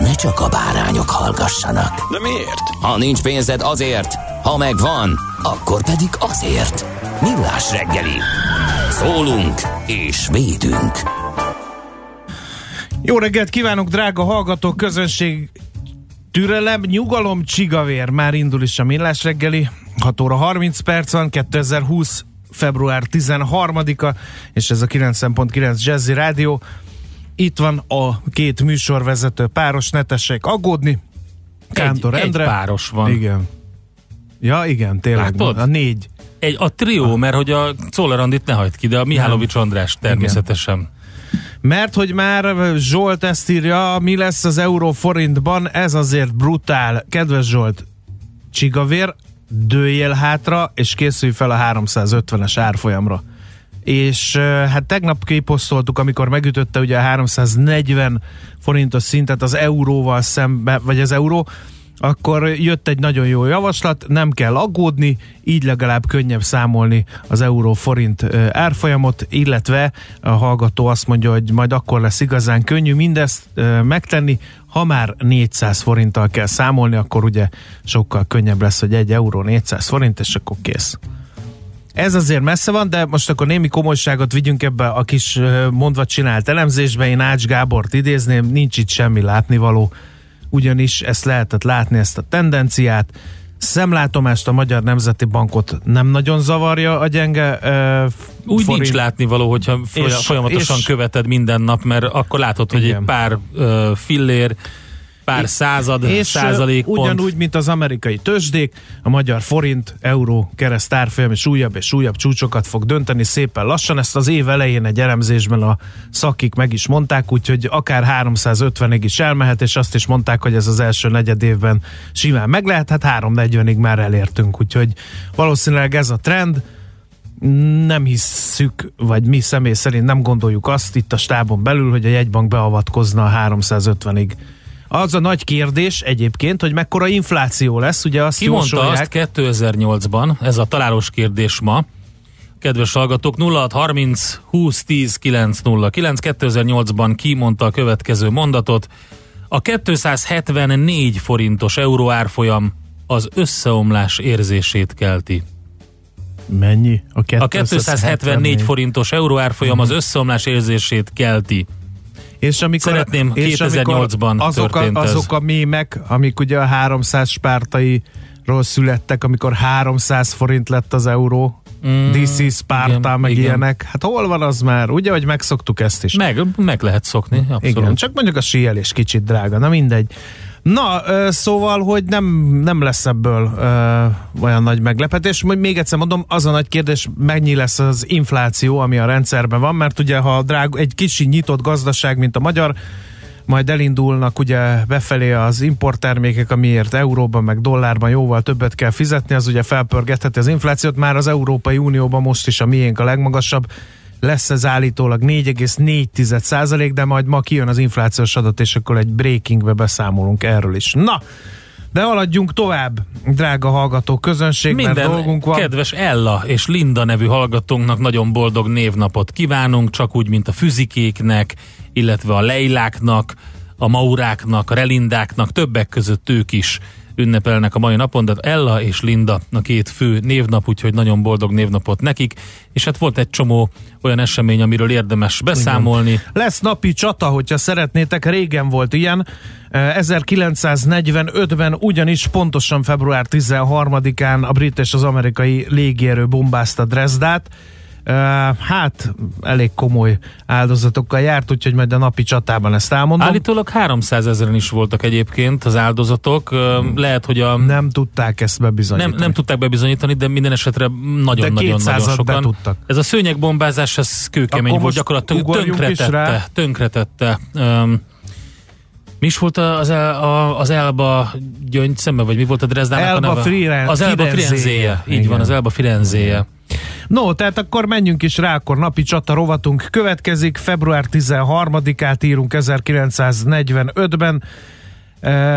ne csak a bárányok hallgassanak. De miért? Ha nincs pénzed azért, ha megvan, akkor pedig azért. Millás reggeli. Szólunk és védünk. Jó reggelt kívánok, drága hallgatók, közönség, türelem, nyugalom, csigavér. Már indul is a millás reggeli. 6 óra 30 perc van, 2020 február 13-a, és ez a 90.9 Jazzy Rádió. Itt van a két műsorvezető páros, ne tessék aggódni. Kántor egy, Endre. egy páros van. Igen. Ja, igen, tényleg. Látod? A négy. Egy, a trió, mert hogy a Czoller Andit ne hagyd ki, de a Mihálovics András természetesen. Mert hogy már Zsolt ezt írja, mi lesz az euró forintban, ez azért brutál. Kedves Zsolt, csigavér, dőjél hátra, és készülj fel a 350-es árfolyamra. És hát tegnap kiposztoltuk, amikor megütötte ugye a 340 forintos szintet az euróval szembe, vagy az euró, akkor jött egy nagyon jó javaslat, nem kell aggódni, így legalább könnyebb számolni az euró-forint árfolyamot, illetve a hallgató azt mondja, hogy majd akkor lesz igazán könnyű mindezt megtenni, ha már 400 forinttal kell számolni, akkor ugye sokkal könnyebb lesz, hogy egy euró 400 forint, és akkor kész. Ez azért messze van, de most akkor némi komolyságot vigyünk ebbe a kis mondva csinált elemzésbe. Én Ács Gábort idézném, nincs itt semmi látnivaló, ugyanis ezt lehetett látni, ezt a tendenciát. Szemlátomást a Magyar Nemzeti Bankot nem nagyon zavarja a gyenge uh, Úgy forint. nincs látnivaló, hogyha És- folyamatosan és, követed minden nap, mert akkor látod, hogy Igen. egy pár uh, fillér, pár század, És százalék ö, ugyanúgy, mint az amerikai tőzsdék, a magyar forint, euró, kereszt árfolyam és újabb és újabb csúcsokat fog dönteni szépen lassan. Ezt az év elején egy elemzésben a szakik meg is mondták, úgyhogy akár 350-ig is elmehet, és azt is mondták, hogy ez az első negyed évben simán meg lehet, hát 340-ig már elértünk, úgyhogy valószínűleg ez a trend, nem hisszük, vagy mi személy szerint nem gondoljuk azt itt a stábon belül, hogy a jegybank beavatkozna a 350-ig. Az a nagy kérdés egyébként, hogy mekkora infláció lesz, ugye azt Ki mondta jósolják. azt 2008-ban, ez a találós kérdés ma, kedves hallgatók, 0630 20 10 909, 2008-ban ki mondta a következő mondatot, a 274 forintos euró árfolyam az összeomlás érzését kelti. Mennyi? A, A 274 forintos euró árfolyam az összeomlás érzését kelti. És amikor, Szeretném, és amikor 2008-ban azok a, azok a mémek, amik ugye a 300 spártairól születtek, amikor 300 forint lett az euró, mm, DC Sparta, igen, meg igen. ilyenek. Hát hol van az már? Ugye, hogy megszoktuk ezt is. Meg, meg lehet szokni, abszolút. Igen, csak mondjuk a síelés kicsit drága, na mindegy. Na, szóval, hogy nem, nem lesz ebből ö, olyan nagy meglepetés. Majd Még egyszer mondom, az a nagy kérdés, mennyi lesz az infláció, ami a rendszerben van, mert ugye, ha drág, egy kicsi nyitott gazdaság, mint a magyar, majd elindulnak ugye befelé az importtermékek, amiért euróban meg dollárban jóval többet kell fizetni, az ugye felpörgetheti az inflációt, már az Európai Unióban most is a miénk a legmagasabb, lesz ez állítólag 4,4 százalék, de majd ma kijön az inflációs adat, és akkor egy breakingbe beszámolunk erről is. Na, de haladjunk tovább, drága hallgató közönség, mert Minden dolgunk van. kedves Ella és Linda nevű hallgatónknak nagyon boldog névnapot kívánunk, csak úgy, mint a füzikéknek, illetve a Leiláknak, a Mauráknak, a Relindáknak, többek között ők is ünnepelnek a mai napon, de Ella és Linda a két fő névnap, úgyhogy nagyon boldog névnapot nekik, és hát volt egy csomó olyan esemény, amiről érdemes beszámolni. Igen. Lesz napi csata, hogyha szeretnétek, régen volt ilyen, 1945-ben ugyanis pontosan február 13-án a brit és az amerikai légierő bombázta Dresdát, hát elég komoly áldozatokkal járt, úgyhogy majd a napi csatában ezt elmondom. Állítólag 300 ezeren is voltak egyébként az áldozatok. Lehet, hogy a... Nem tudták ezt bebizonyítani. Nem, nem tudták bebizonyítani, de minden esetre nagyon-nagyon-nagyon sokan. Betudtak. Ez a szőnyegbombázás, ez kőkemény volt, gyakorlatilag tönkretette. tönkretette um, mi is volt az, el, az Elba gyöngy szembe, vagy mi volt a Dresdának Elba a neve? Firenze, az Elba Firenzéje. Így Igen. van, az Elba Firenzéje. No, tehát akkor menjünk is rá, akkor napi csata rovatunk következik. Február 13-át írunk 1945-ben.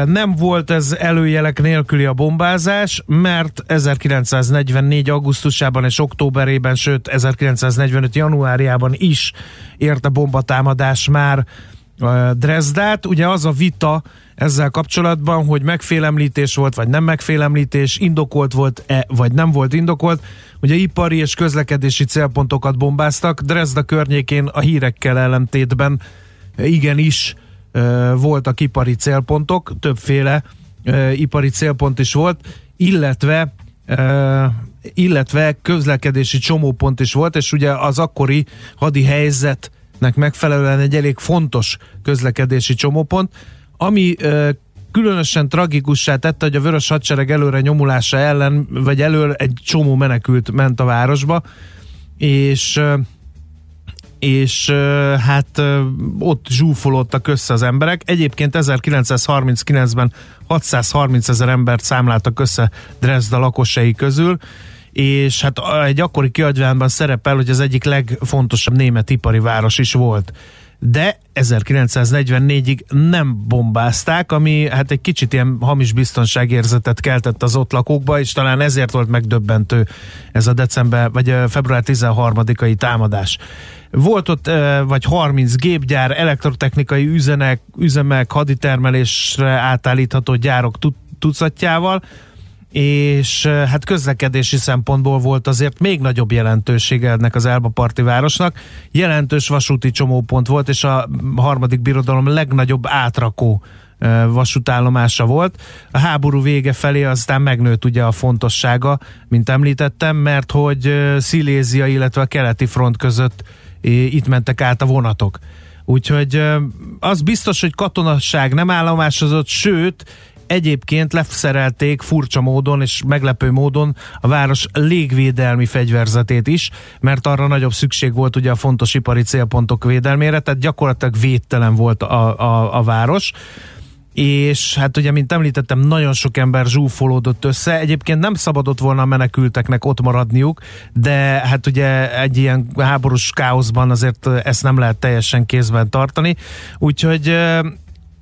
Nem volt ez előjelek nélküli a bombázás, mert 1944. augusztusában és októberében, sőt 1945. januárjában is érte bombatámadás már Dresdát. Ugye az a vita ezzel kapcsolatban, hogy megfélemlítés volt, vagy nem megfélemlítés, indokolt volt-e, vagy nem volt indokolt. Ugye ipari és közlekedési célpontokat bombáztak. Dresda környékén a hírekkel ellentétben igenis voltak ipari célpontok, többféle ipari célpont is volt, illetve illetve közlekedési csomópont is volt, és ugye az akkori hadi helyzet nek megfelelően egy elég fontos közlekedési csomópont, ami különösen tragikussá tette, hogy a Vörös Hadsereg előre nyomulása ellen, vagy elől egy csomó menekült ment a városba, és és hát ott zsúfolódtak össze az emberek. Egyébként 1939-ben 630 ezer embert számláltak össze Dresda lakosai közül, és hát egy akkori kiadványban szerepel, hogy az egyik legfontosabb német ipari város is volt. De 1944-ig nem bombázták, ami hát egy kicsit ilyen hamis biztonságérzetet keltett az ott lakókba, és talán ezért volt megdöbbentő ez a december, vagy február 13-ai támadás. Volt ott vagy 30 gépgyár, elektrotechnikai üzenek, üzemek, haditermelésre átállítható gyárok tucatjával, és hát közlekedési szempontból volt azért még nagyobb jelentősége ennek az Elba parti városnak. Jelentős vasúti csomópont volt, és a harmadik birodalom legnagyobb átrakó vasútállomása volt. A háború vége felé aztán megnőtt ugye a fontossága, mint említettem, mert hogy Szilézia, illetve a keleti front között itt mentek át a vonatok. Úgyhogy az biztos, hogy katonasság nem állomásozott, sőt, egyébként leszerelték furcsa módon és meglepő módon a város légvédelmi fegyverzetét is, mert arra nagyobb szükség volt ugye a fontos ipari célpontok védelmére, tehát gyakorlatilag védtelen volt a, a, a város és hát ugye, mint említettem, nagyon sok ember zsúfolódott össze. Egyébként nem szabadott volna a menekülteknek ott maradniuk, de hát ugye egy ilyen háborús káoszban azért ezt nem lehet teljesen kézben tartani. Úgyhogy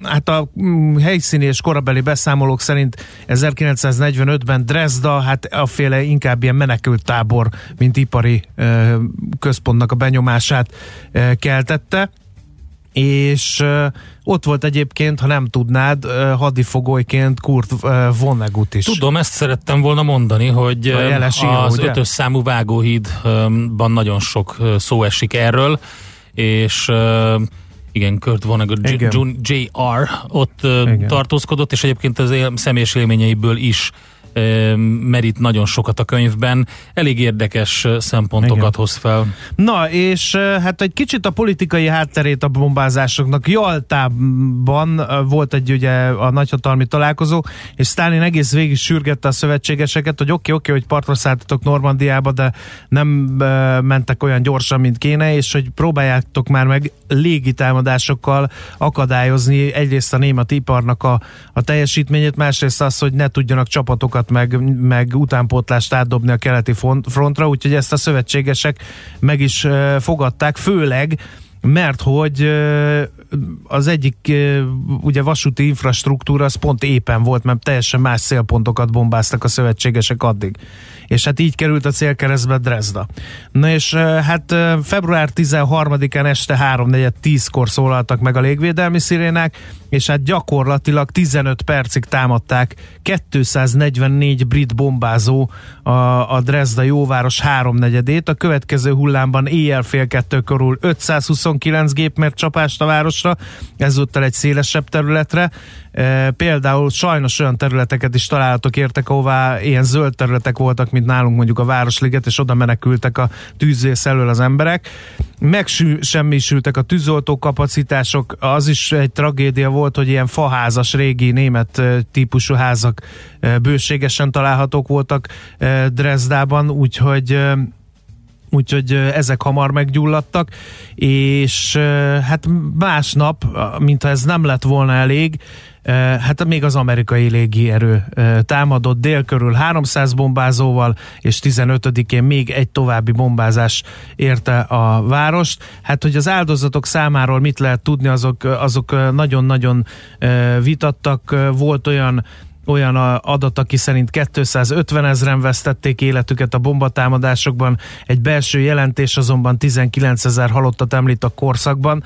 hát a mm, helyszíni és korabeli beszámolók szerint 1945-ben Dresda, hát a féle inkább ilyen menekült tábor, mint ipari központnak a benyomását keltette és ott volt egyébként, ha nem tudnád, hadifogolyként Kurt Vonnegut is. Tudom, ezt szerettem volna mondani, hogy az író, ötös számú vágóhídban nagyon sok szó esik erről, és igen, Kurt Vonnegut, J.R. ott Igen. tartózkodott, és egyébként az él, személyes élményeiből is merít nagyon sokat a könyvben. Elég érdekes szempontokat Igen. hoz fel. Na, és hát egy kicsit a politikai hátterét a bombázásoknak. Jaltában volt egy ugye a nagyhatalmi találkozó, és Stalin egész végig sürgette a szövetségeseket, hogy oké, okay, oké, okay, hogy partra szálltatok Normandiába, de nem mentek olyan gyorsan, mint kéne, és hogy próbáljátok már meg légitámadásokkal akadályozni egyrészt a német iparnak a, a teljesítményét, másrészt az, hogy ne tudjanak csapatokat meg, meg utánpótlást átdobni a keleti frontra, úgyhogy ezt a szövetségesek meg is fogadták, főleg mert hogy az egyik ugye vasúti infrastruktúra az pont éppen volt, mert teljesen más célpontokat bombáztak a szövetségesek addig. És hát így került a célkeresztbe Dresda. Na és hát február 13-án este 3-4-10-kor szólaltak meg a légvédelmi szirénák, és hát gyakorlatilag 15 percig támadták 244 brit bombázó a, a Dresda jóváros háromnegyedét. A következő hullámban éjjel fél kettő körül 529 gép mért csapást a városra, ezúttal egy szélesebb területre. E, például sajnos olyan területeket is találhatok értek, ahová ilyen zöld területek voltak, mint nálunk mondjuk a Városliget, és oda menekültek a tűzvész elől az emberek. Megsemmisültek a tűzoltó kapacitások, az is egy tragédia volt, hogy ilyen faházas, régi német e, típusú házak e, bőségesen találhatók voltak e, Dresdában, úgyhogy úgyhogy ezek hamar meggyulladtak, és hát másnap, mintha ez nem lett volna elég, hát még az amerikai légierő támadott dél körül 300 bombázóval, és 15-én még egy további bombázás érte a várost. Hát, hogy az áldozatok számáról mit lehet tudni, azok, azok nagyon-nagyon vitattak. Volt olyan olyan adat, aki szerint 250 ezeren vesztették életüket a bombatámadásokban, egy belső jelentés azonban 19 ezer halottat említ a korszakban,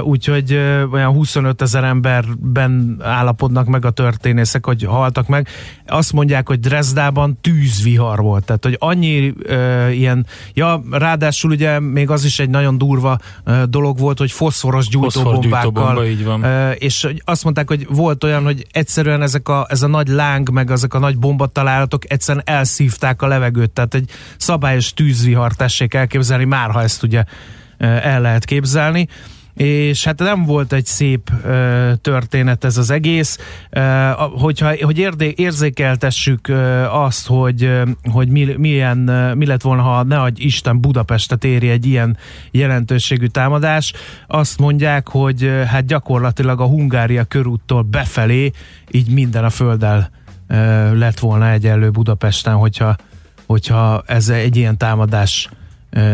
úgyhogy olyan 25 ezer emberben állapodnak meg a történészek, hogy haltak meg. Azt mondják, hogy Dresdában tűzvihar volt, tehát hogy annyi e, ilyen, ja, ráadásul ugye még az is egy nagyon durva e, dolog volt, hogy foszforos gyújtóbombákkal, Foszforgyújtóbomba, így van. e, és azt mondták, hogy volt olyan, hogy egyszerűen ezek a, ez a nagy láng, meg ezek a nagy bombatalálatok egyszerűen elszívták a levegőt, tehát egy szabályos tűzvihar tessék elképzelni, már ha ezt ugye e, el lehet képzelni és hát nem volt egy szép ö, történet ez az egész, ö, hogyha, hogy érdé, érzékeltessük ö, azt, hogy, ö, hogy mi, milyen, ö, mi lett volna, ha ne adj Isten Budapestet éri egy ilyen jelentőségű támadás, azt mondják, hogy ö, hát gyakorlatilag a Hungária körúttól befelé így minden a földdel ö, lett volna egyenlő Budapesten, hogyha, hogyha ez egy ilyen támadás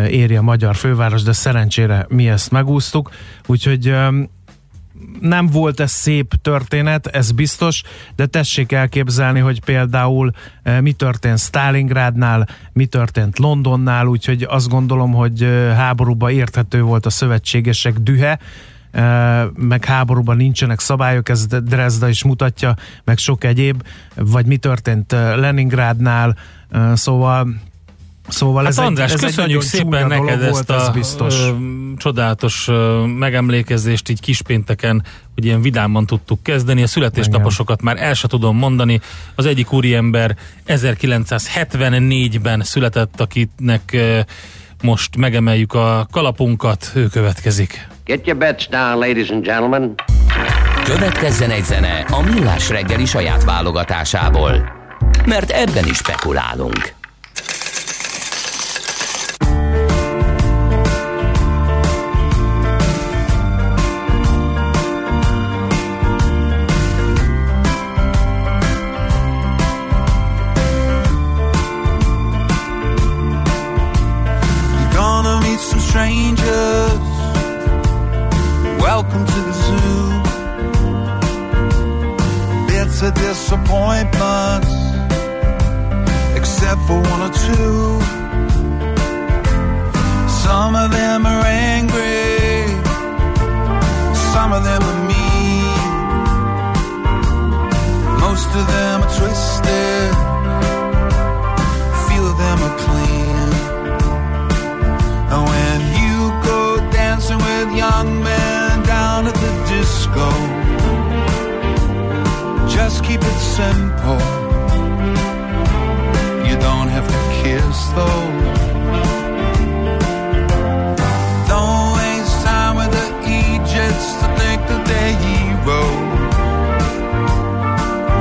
éri a magyar főváros, de szerencsére mi ezt megúsztuk, úgyhogy nem volt ez szép történet, ez biztos, de tessék elképzelni, hogy például mi történt Stalingrádnál, mi történt Londonnál, úgyhogy azt gondolom, hogy háborúba érthető volt a szövetségesek dühe, meg háborúban nincsenek szabályok, ez Dresda is mutatja, meg sok egyéb, vagy mi történt Leningrádnál, szóval Szóval Hát ez András, egy, ez köszönjük egy szépen neked volt, ezt ez a biztos. Ö, csodálatos ö, megemlékezést így kispénteken, hogy ilyen vidáman tudtuk kezdeni. A születésnaposokat már el se tudom mondani. Az egyik úriember 1974-ben született, akinek ö, most megemeljük a kalapunkat, ő következik. Get your bets down, ladies and gentlemen. Következzen egy zene a Millás reggeli saját válogatásából. Mert ebben is spekulálunk. Welcome to the zoo. Bits of disappointments, except for one or two. Some of them are angry, some of them are mean. Most of them let's keep it simple. You don't have to kiss though. Don't waste time with the Egypts to think that they're heroes.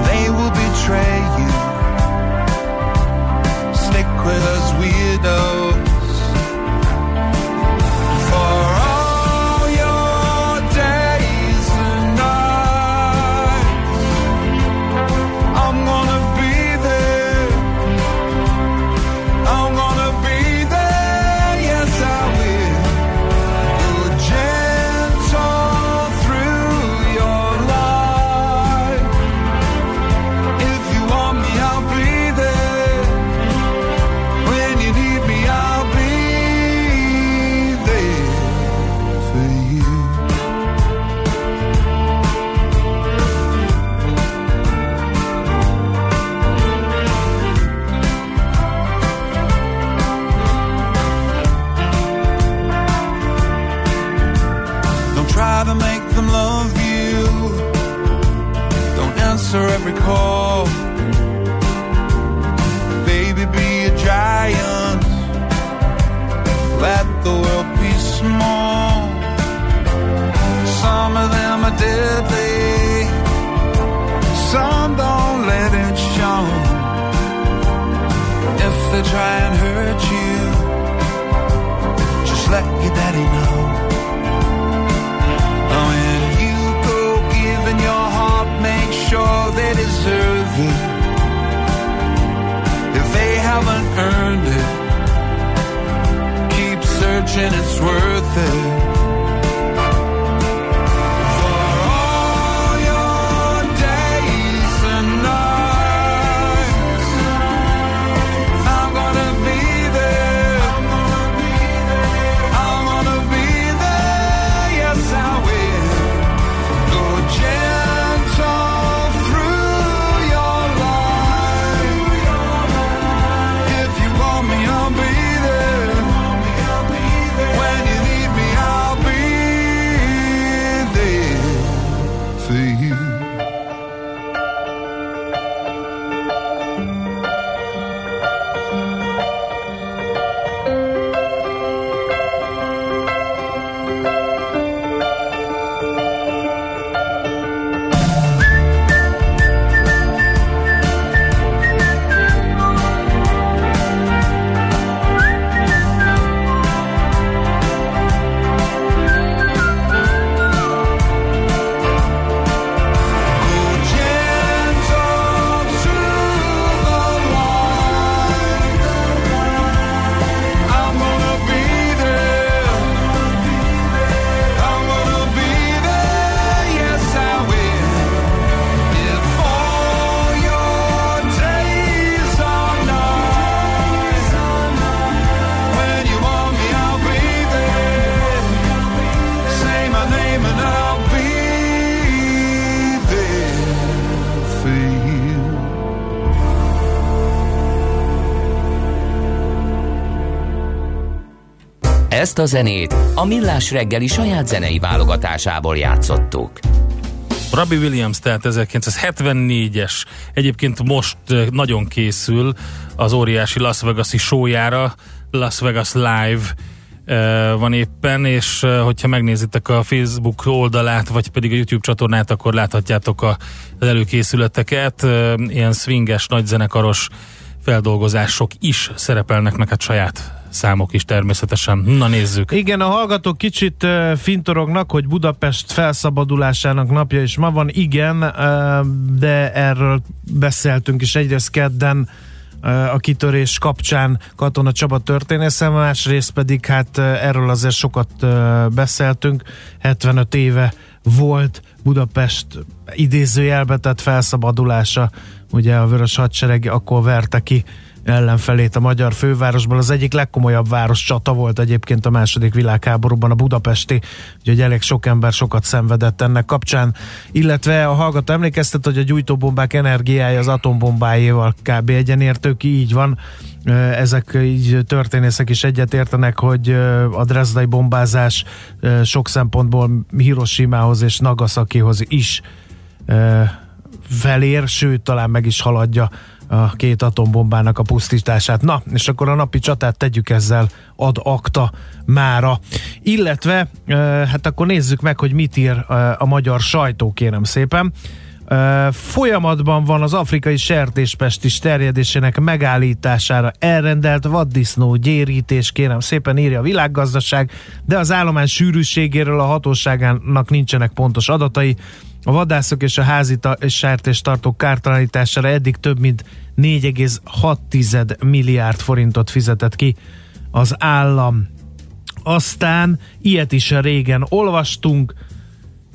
They will betray you. Stick with us weirdos. Ezt a zenét a Millás reggeli saját zenei válogatásából játszottuk. Robbie Williams, tehát 1974-es, egyébként most nagyon készül az óriási Las Vegas-i showjára, Las Vegas Live van éppen, és hogyha megnézitek a Facebook oldalát, vagy pedig a YouTube csatornát, akkor láthatjátok a, az előkészületeket, ilyen swinges, nagyzenekaros feldolgozások is szerepelnek, meg hát saját számok is természetesen. Na nézzük. Igen, a hallgatók kicsit uh, fintorognak, hogy Budapest felszabadulásának napja is ma van. Igen, de erről beszéltünk is egyrészt kedden a kitörés kapcsán Katona Csaba történésze, másrészt pedig hát erről azért sokat beszéltünk. 75 éve volt Budapest idézőjelbe tett felszabadulása. Ugye a Vörös Hadsereg akkor verte ki ellenfelét a magyar fővárosból. Az egyik legkomolyabb város csata volt egyébként a második világháborúban a budapesti, úgyhogy elég sok ember sokat szenvedett ennek kapcsán, illetve a hallgató emlékeztet, hogy a gyújtóbombák energiája az atombombájéval kb. egyenértő ki, így van. Ezek így történészek is egyetértenek, hogy a drezdai bombázás sok szempontból Hiroshimához és Nagasakihoz is felér, sőt talán meg is haladja a két atombombának a pusztítását. Na, és akkor a napi csatát tegyük ezzel ad akta mára. Illetve, hát akkor nézzük meg, hogy mit ír a magyar sajtó, kérem szépen. Folyamatban van az afrikai sertéspest is terjedésének megállítására elrendelt vaddisznó gyérítés, kérem szépen írja a világgazdaság, de az állomány sűrűségéről a hatóságának nincsenek pontos adatai. A vadászok és a házi és sertéstartók kártalanítására eddig több mint 4,6 milliárd forintot fizetett ki az állam. Aztán ilyet is régen olvastunk,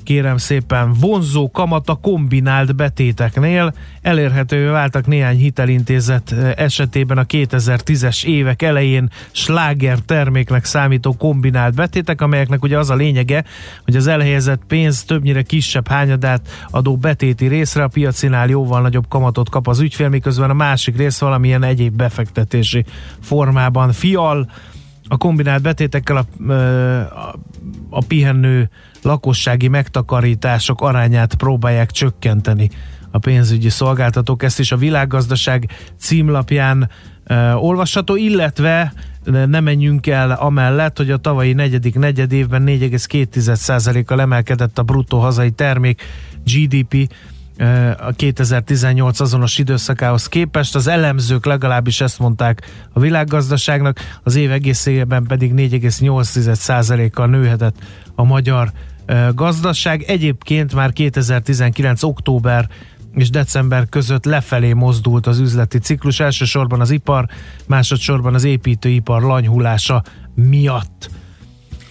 kérem szépen vonzó kamata kombinált betéteknél. Elérhetővé váltak néhány hitelintézet esetében a 2010-es évek elején sláger terméknek számító kombinált betétek, amelyeknek ugye az a lényege, hogy az elhelyezett pénz többnyire kisebb hányadát adó betéti részre a piacinál jóval nagyobb kamatot kap az ügyfél, miközben a másik rész valamilyen egyéb befektetési formában fial. A kombinált betétekkel a, a, a pihenő lakossági megtakarítások arányát próbálják csökkenteni a pénzügyi szolgáltatók. Ezt is a világgazdaság címlapján ö, olvasható, illetve ö, ne menjünk el amellett, hogy a tavalyi negyedik negyed évben 4,2%-kal emelkedett a bruttó hazai termék GDP a 2018 azonos időszakához képest. Az elemzők legalábbis ezt mondták a világgazdaságnak, az év egészében pedig 4,8%-kal nőhetett a magyar gazdaság. Egyébként már 2019. október és december között lefelé mozdult az üzleti ciklus, elsősorban az ipar, másodszorban az építőipar lanyhulása miatt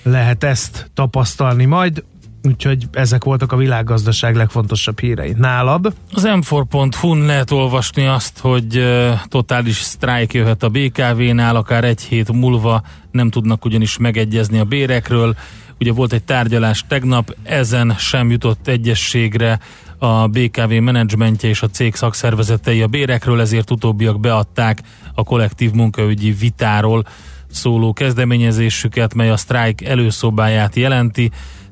lehet ezt tapasztalni majd, úgyhogy ezek voltak a világgazdaság legfontosabb hírei. Nálad? Az m4.hu-n lehet olvasni azt, hogy totális sztrájk jöhet a BKV-nál, akár egy hét múlva nem tudnak ugyanis megegyezni a bérekről. Ugye volt egy tárgyalás tegnap, ezen sem jutott egyességre a BKV menedzsmentje és a cég szakszervezetei a bérekről, ezért utóbbiak beadták a kollektív munkaügyi vitáról szóló kezdeményezésüket, mely a sztrájk előszobáját jelenti.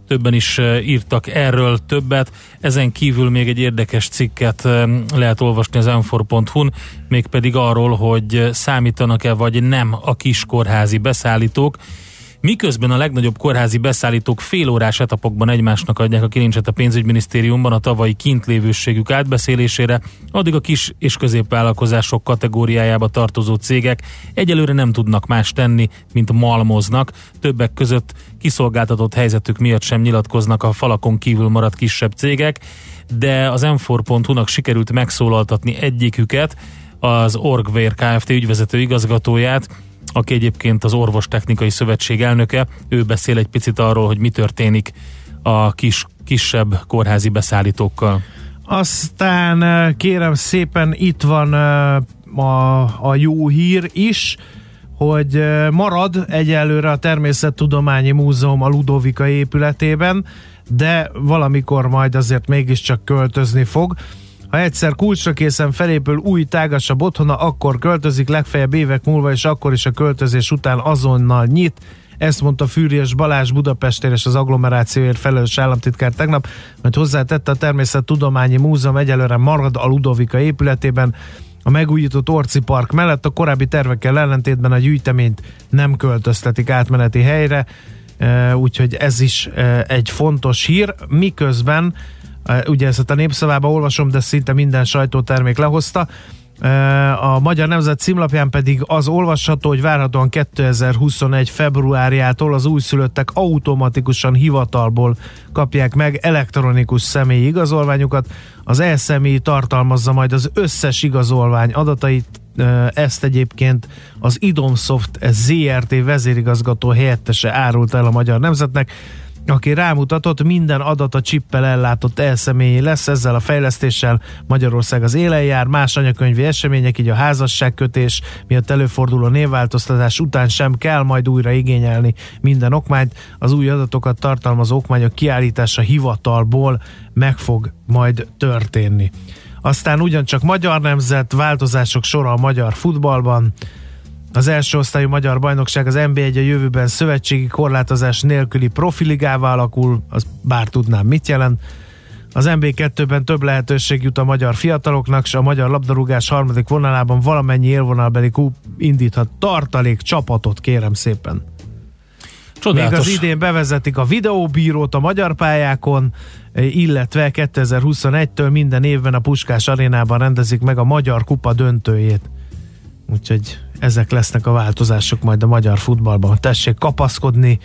Többen is eh, írtak erről többet. Ezen kívül még egy érdekes cikket eh, lehet olvasni az m4.hu-n, mégpedig arról, hogy számítanak-e vagy nem a kis kórházi beszállítók, Miközben a legnagyobb kórházi beszállítók félórás etapokban egymásnak adják a kilincset a pénzügyminisztériumban a tavalyi kintlévőségük átbeszélésére, addig a kis és középvállalkozások kategóriájába tartozó cégek egyelőre nem tudnak más tenni, mint malmoznak. Többek között kiszolgáltatott helyzetük miatt sem nyilatkoznak a falakon kívül maradt kisebb cégek, de az m4.hu-nak sikerült megszólaltatni egyiküket, az Orgvér Kft. ügyvezető igazgatóját, aki egyébként az Orvostechnikai Szövetség elnöke, ő beszél egy picit arról, hogy mi történik a kis, kisebb kórházi beszállítókkal. Aztán kérem szépen itt van a, a jó hír is, hogy marad egyelőre a Természettudományi Múzeum a Ludovika épületében, de valamikor majd azért mégiscsak költözni fog. Ha egyszer kulcsra készen felépül új, tágasabb otthona, akkor költözik, legfeljebb évek múlva, és akkor is a költözés után azonnal nyit. Ezt mondta Fűries Balázs Budapestért és az agglomerációért felelős államtitkár tegnap, mert hozzátette a Természettudományi Múzeum egyelőre marad a Ludovika épületében, a megújított Orci Park mellett a korábbi tervekkel ellentétben a gyűjteményt nem költöztetik átmeneti helyre, e, úgyhogy ez is e, egy fontos hír, miközben ugye ezt a népszavába olvasom, de szinte minden sajtótermék lehozta, a Magyar Nemzet címlapján pedig az olvasható, hogy várhatóan 2021. februárjától az újszülöttek automatikusan hivatalból kapják meg elektronikus személyi igazolványukat. Az e-személy tartalmazza majd az összes igazolvány adatait, ezt egyébként az Idomsoft ZRT vezérigazgató helyettese árult el a Magyar Nemzetnek aki rámutatott, minden adat a csippel ellátott elszemélyé lesz, ezzel a fejlesztéssel Magyarország az élen jár, más anyakönyvi események, így a házasságkötés miatt előforduló névváltoztatás után sem kell majd újra igényelni minden okmányt, az új adatokat tartalmazó okmányok kiállítása hivatalból meg fog majd történni. Aztán ugyancsak magyar nemzet, változások sora a magyar futballban, az első osztályú magyar bajnokság az NB1 a jövőben szövetségi korlátozás nélküli profiligává alakul, az bár tudnám mit jelent. Az NB2-ben több lehetőség jut a magyar fiataloknak, és a magyar labdarúgás harmadik vonalában valamennyi élvonalbeli klub indíthat tartalék csapatot, kérem szépen. Csodálatos. Még az idén bevezetik a videóbírót a magyar pályákon, illetve 2021-től minden évben a Puskás arénában rendezik meg a Magyar Kupa döntőjét. Úgyhogy ezek lesznek a változások majd a magyar futballban. Tessék kapaszkodni.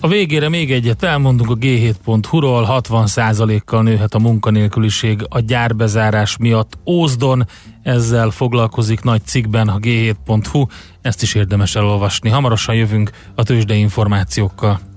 A végére még egyet elmondunk a G7.hu-ról, 60%-kal nőhet a munkanélküliség a gyárbezárás miatt Ózdon, ezzel foglalkozik nagy cikkben a G7.hu, ezt is érdemes elolvasni. Hamarosan jövünk a tőzsdei információkkal.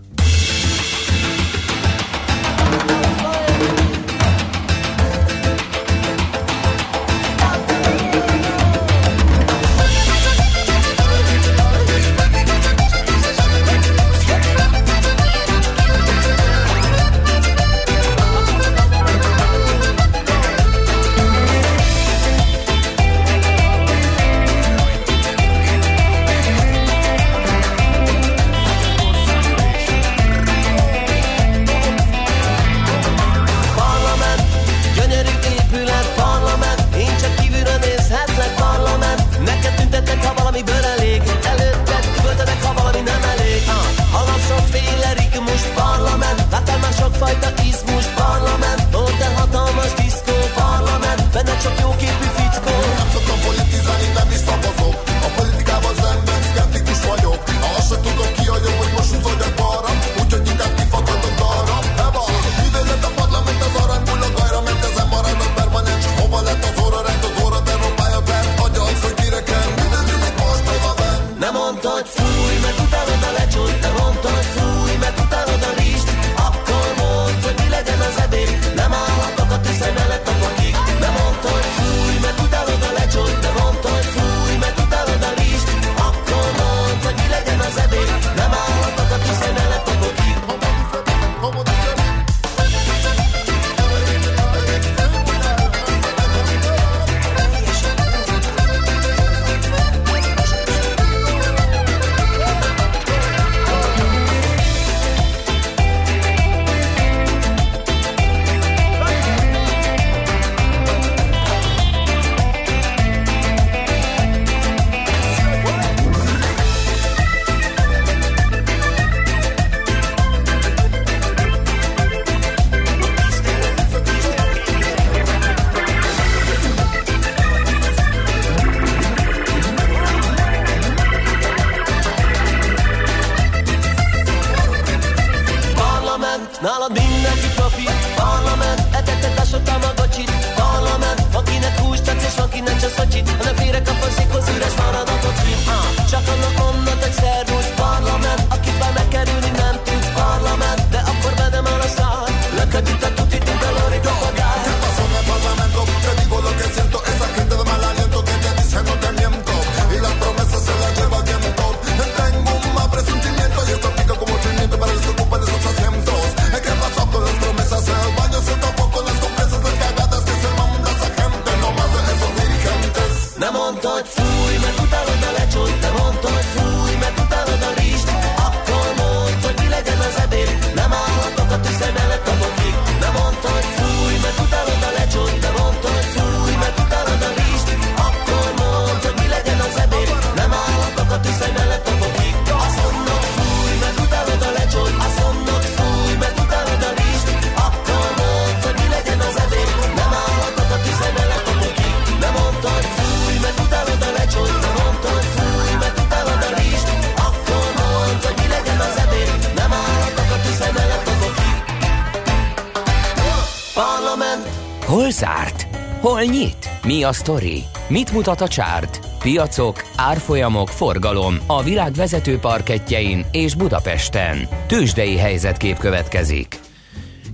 A sztori? Mit mutat a csárt? Piacok, árfolyamok, forgalom a világ vezető parketjein és Budapesten. Tősdei helyzetkép következik.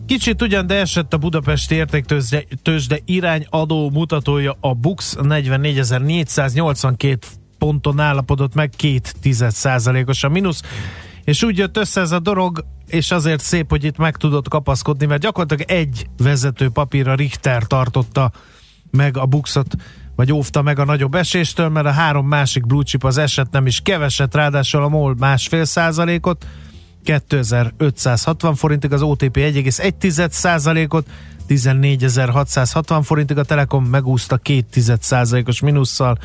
Kicsit ugyan, de esett a Budapesti értéktőzsde tőzsde irányadó mutatója a BUX 44.482 ponton állapodott meg, két tized százalékos a mínusz, és úgy jött össze ez a dolog, és azért szép, hogy itt meg tudott kapaszkodni, mert gyakorlatilag egy vezető papír a Richter tartotta meg a buxot, vagy óvta meg a nagyobb eséstől, mert a három másik blue chip az eset nem is keveset, ráadásul a MOL másfél százalékot, 2560 forintig, az OTP 1,1 százalékot, 14.660 forintig, a Telekom megúszta 2 százalékos mínusszal,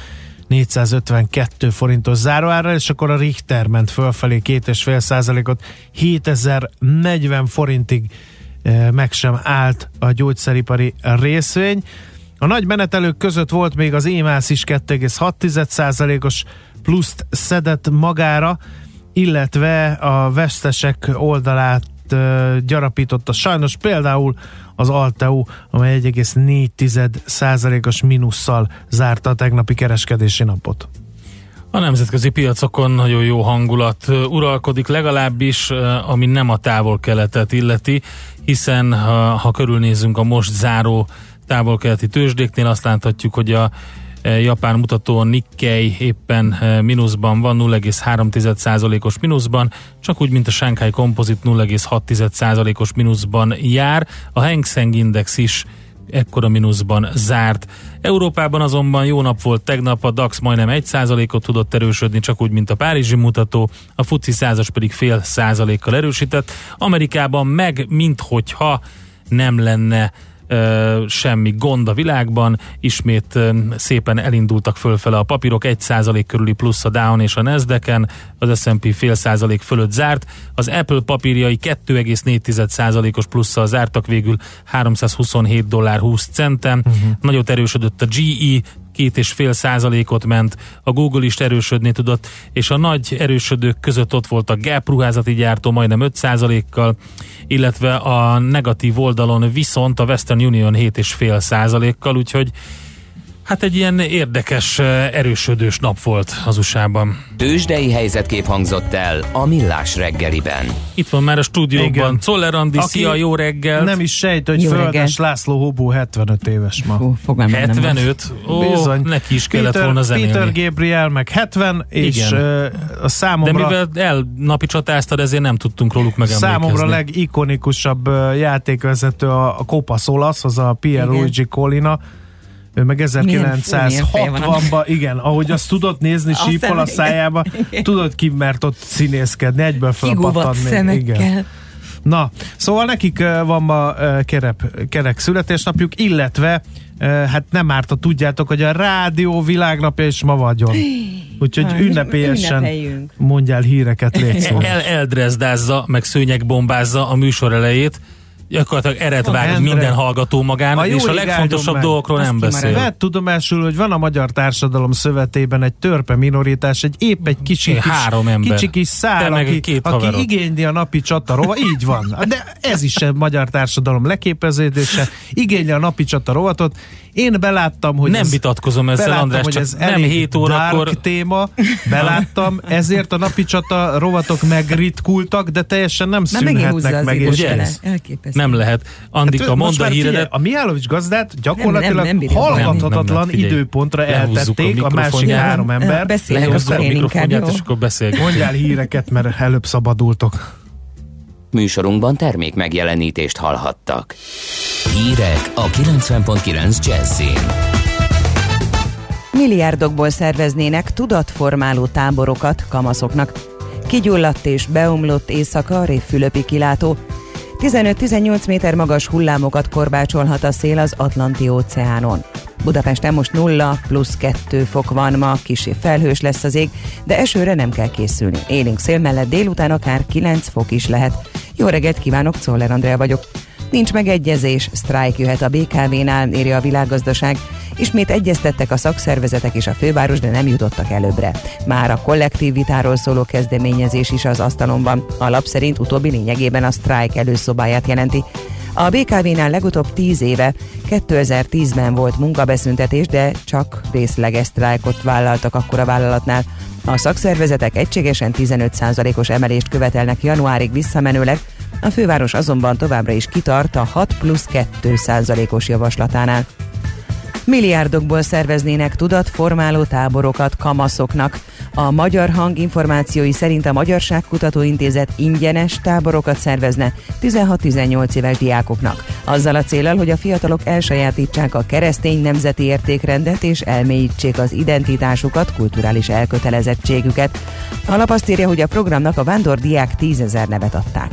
452 forintos záróárra, és akkor a Richter ment fölfelé 2,5 százalékot, 7040 forintig eh, meg sem állt a gyógyszeripari részvény. A nagy menetelők között volt még az EMAS is 2,6 százalékos pluszt szedett magára, illetve a vesztesek oldalát gyarapította sajnos például az Alteu, amely 1,4 százalékos mínusszal zárta a tegnapi kereskedési napot. A nemzetközi piacokon nagyon jó hangulat uralkodik, legalábbis ami nem a távol-keletet illeti, hiszen ha, ha körülnézünk a most záró távol-keleti tőzsdéknél, azt láthatjuk, hogy a e, japán mutató Nikkei éppen e, mínuszban van, 0,3%-os mínuszban, csak úgy, mint a Shanghai Composite 0,6%-os mínuszban jár. A Hang Seng Index is ekkora mínuszban zárt. Európában azonban jó nap volt tegnap, a DAX majdnem 1%-ot tudott erősödni, csak úgy, mint a Párizsi mutató, a FUCI százas pedig fél százalékkal erősített. Amerikában meg, minthogyha nem lenne semmi gond a világban, ismét szépen elindultak fölfele a papírok, 1% körüli plusz a Down és a Nasdaq-en, az S&P fél százalék fölött zárt, az Apple papírjai 2,4%-os plusszal zártak végül. 327 dollár 20 centen, uh-huh. nagyot erősödött a GE, két és fél százalékot ment, a Google is erősödni tudott, és a nagy erősödők között ott volt a Gap ruházati gyártó majdnem 5 százalékkal, illetve a negatív oldalon viszont a Western Union 7 és fél százalékkal, úgyhogy hát egy ilyen érdekes, erősödős nap volt az USA-ban. Tősdei helyzetkép hangzott el a Millás reggeliben. Itt van már a stúdióban. Czoller Andi, Aki szia, jó reggel! Nem is sejt, hogy Jó Földes. László Hobó 75 éves ma. Nem volt. 75? Ó, Bizony. neki is kellett Peter, volna zenélni. Peter Gabriel meg 70, és Igen. a De számomra, mivel el napi csatáztad, ezért nem tudtunk róluk megemlékezni. számomra a legikonikusabb játékvezető a, a Copas Olasz, az a Pierluigi Collina, ő meg Milyen fú, milyen feje van. 1960-ban, igen, ahogy azt tudod nézni A síppal a szájába, Igen. tudod ki mert ott színészkedni, egyből fölpattanni. Igen. Na, szóval nekik van ma kerep, kerek születésnapjuk, illetve hát nem árt, ha tudjátok, hogy a rádió világnapja is ma vagyon. Úgyhogy ünnepélyesen ünnepeljünk. mondjál híreket, légy szó. El, eldrezdázza, meg szőnyegbombázza a műsor elejét, gyakorlatilag eret vág Endre. minden hallgató magán, A és a legfontosabb meg. dolgokról Azt nem beszél. Vett tudomásul, hogy van a Magyar Társadalom Szövetében egy törpe minoritás, egy épp egy kicsi kis, három ember. kicsi kis szál, aki, két aki haverod. igényli a napi csata rova, így van. De ez is a Magyar Társadalom leképeződése, igényli a napi csata rovatot. Én beláttam, hogy Nem ez, vitatkozom ezzel, beláttam, András, hogy csak ez nem elég 7 dark órakor. téma, beláttam, ezért a napi csata rovatok megritkultak, de teljesen nem szűnhetnek meg. és? Elképesztő. Nem lehet. Andika, Hát, mondd a már figyelj, híredet. A Mihálovics gazdát gyakorlatilag Nem, nem, nem hallgathatatlan Nem, nem, figyelj. időpontra Lehúzzuk a eltették a, másik három ember. Akkor a mikrofonját, és akkor beszélgetünk. Mondjál híreket, mert előbb szabadultok. Műsorunkban termék megjelenítést hallhattak. Hírek a 90.9 Jazzin. Milliárdokból szerveznének tudatformáló táborokat kamaszoknak. Kigyulladt és beomlott éjszaka a Révfülöpi kilátó. 15-18 méter magas hullámokat korbácsolhat a szél az Atlanti óceánon. Budapesten most 0 plusz 2 fok van ma, kisé felhős lesz az ég, de esőre nem kell készülni. Élénk szél mellett délután akár 9 fok is lehet. Jó reggelt kívánok, Czoller Andrea vagyok. Nincs megegyezés, sztrájk jöhet a BKV-nál, írja a világgazdaság. Ismét egyeztettek a szakszervezetek és a főváros, de nem jutottak előbbre. Már a kollektív vitáról szóló kezdeményezés is az asztalon van. A lap szerint utóbbi lényegében a sztrájk előszobáját jelenti. A BKV-nál legutóbb 10 éve, 2010-ben volt munkabeszüntetés, de csak részleges sztrájkot vállaltak akkor a vállalatnál. A szakszervezetek egységesen 15%-os emelést követelnek januárig visszamenőleg, a főváros azonban továbbra is kitart a 6 plusz 2%-os javaslatánál. Milliárdokból szerveznének tudatformáló táborokat kamaszoknak. A Magyar Hang információi szerint a Magyarságkutató Intézet ingyenes táborokat szervezne 16-18 éves diákoknak. Azzal a célral, hogy a fiatalok elsajátítsák a keresztény nemzeti értékrendet és elmélyítsék az identitásukat, kulturális elkötelezettségüket. A lap azt írja, hogy a programnak a vándor diák 10 ezer nevet adták.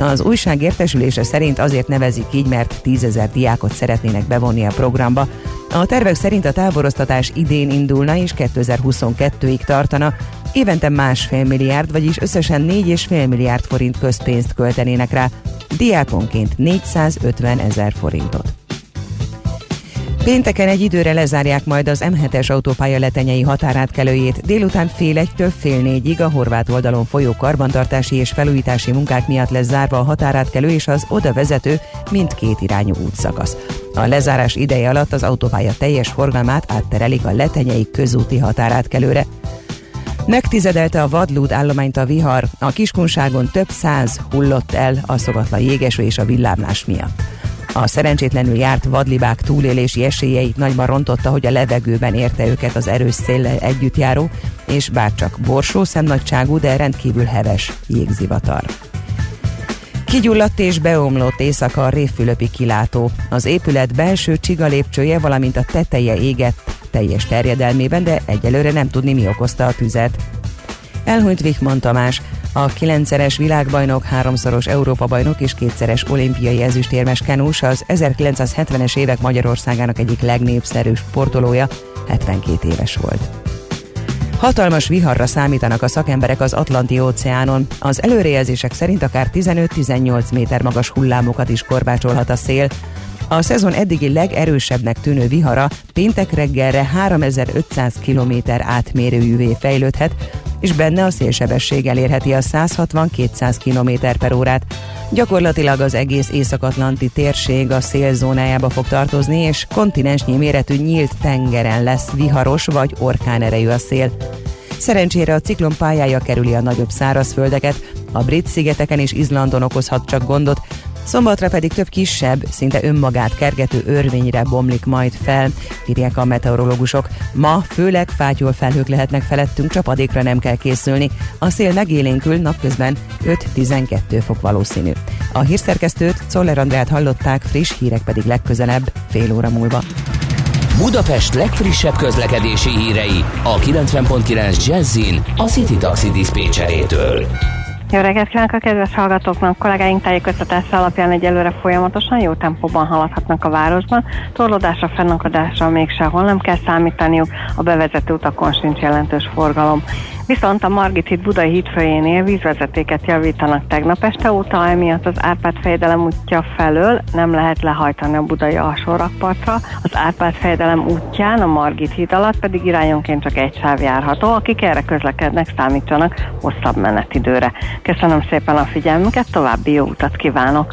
Az újság értesülése szerint azért nevezik így, mert tízezer diákot szeretnének bevonni a programba. A tervek szerint a táboroztatás idén indulna és 2022-ig tartana, évente másfél milliárd, vagyis összesen 4,5 milliárd forint közpénzt költenének rá, diákonként 450 ezer forintot. Pénteken egy időre lezárják majd az M7-es autópálya letenyei határátkelőjét. Délután fél egytől fél négyig a horvát oldalon folyó karbantartási és felújítási munkák miatt lesz zárva a határátkelő és az oda vezető mindkét irányú útszakasz. A lezárás ideje alatt az autópálya teljes forgalmát átterelik a letenyei közúti határátkelőre. Megtizedelte a vadlúd állományt a vihar, a kiskunságon több száz hullott el a szogatlan jégeső és a villámlás miatt. A szerencsétlenül járt vadlibák túlélési esélyeit nagyban rontotta, hogy a levegőben érte őket az erős széllel együtt járó, és bárcsak borsó szemnagyságú, de rendkívül heves jégzivatar. Kigyulladt és beomlott éjszaka a Révfülöpi kilátó. Az épület belső csiga lépcsője, valamint a teteje égett teljes terjedelmében, de egyelőre nem tudni mi okozta a tüzet. Elhunyt Vikman Tamás, a kilencszeres világbajnok, háromszoros Európa-bajnok és kétszeres olimpiai ezüstérmes kenús az 1970-es évek Magyarországának egyik legnépszerűbb sportolója, 72 éves volt. Hatalmas viharra számítanak a szakemberek az Atlanti óceánon. Az előrejelzések szerint akár 15-18 méter magas hullámokat is korbácsolhat a szél. A szezon eddigi legerősebbnek tűnő vihara péntek reggelre 3500 km átmérőjűvé fejlődhet, és benne a szélsebesség elérheti a 160-200 km per órát. Gyakorlatilag az egész Észak-Atlanti térség a szélzónájába fog tartozni, és kontinensnyi méretű nyílt tengeren lesz viharos vagy orkán erejű a szél. Szerencsére a ciklon pályája kerüli a nagyobb szárazföldeket, a brit szigeteken és Izlandon okozhat csak gondot, Szombatra pedig több kisebb, szinte önmagát kergető örvényre bomlik majd fel, írják a meteorológusok. Ma főleg fátyol felhők lehetnek felettünk, csapadékra nem kell készülni. A szél megélénkül napközben 5-12 fok valószínű. A hírszerkesztőt Czoller Andrát hallották, friss hírek pedig legközelebb, fél óra múlva. Budapest legfrissebb közlekedési hírei a 90.9 Jazzin a City Taxi Dispécsejétől. Jó reggelt kívánok a kedves hallgatóknak! Kollégáink tájékoztatása alapján egyelőre folyamatosan jó tempóban haladhatnak a városban. Torlódásra, fennakadásra még sehol nem kell számítaniuk, a bevezető utakon sincs jelentős forgalom. Viszont a Margit híd Budai hídfőjénél vízvezetéket javítanak tegnap este óta, emiatt az Árpád fejedelem útja felől nem lehet lehajtani a budai alsórakpartra. Az Árpád fejedelem útján a Margit híd alatt pedig irányonként csak egy sáv járható, akik erre közlekednek, számítsanak hosszabb menetidőre. Köszönöm szépen a figyelmüket, további jó utat kívánok!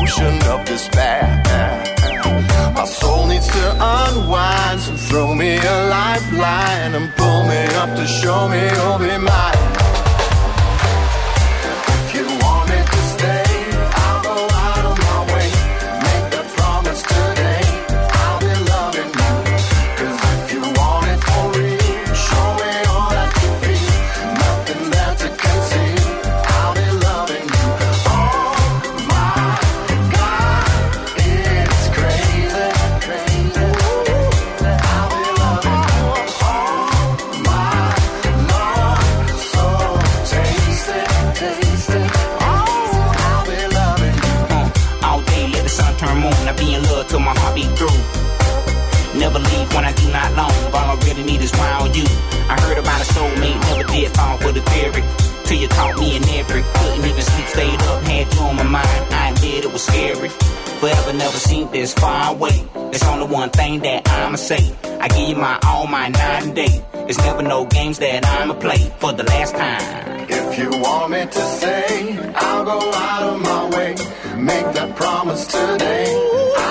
Ocean of despair. My soul needs to unwind, so throw me a lifeline and pull me up to show me you'll be mine. Beat through. Never leave when I do not long. All I really need is round you. I heard about a soulmate, never did fall for the theory. Till you taught me an every. Couldn't even sleep, stayed up, had you on my mind. I admit it was scary. Forever never seemed this far away. There's only one thing that I'ma say. I give you my all, my night and day. It's never no games that I'ma play for the last time. If you want me to say, I'll go out of my way. Make that promise today.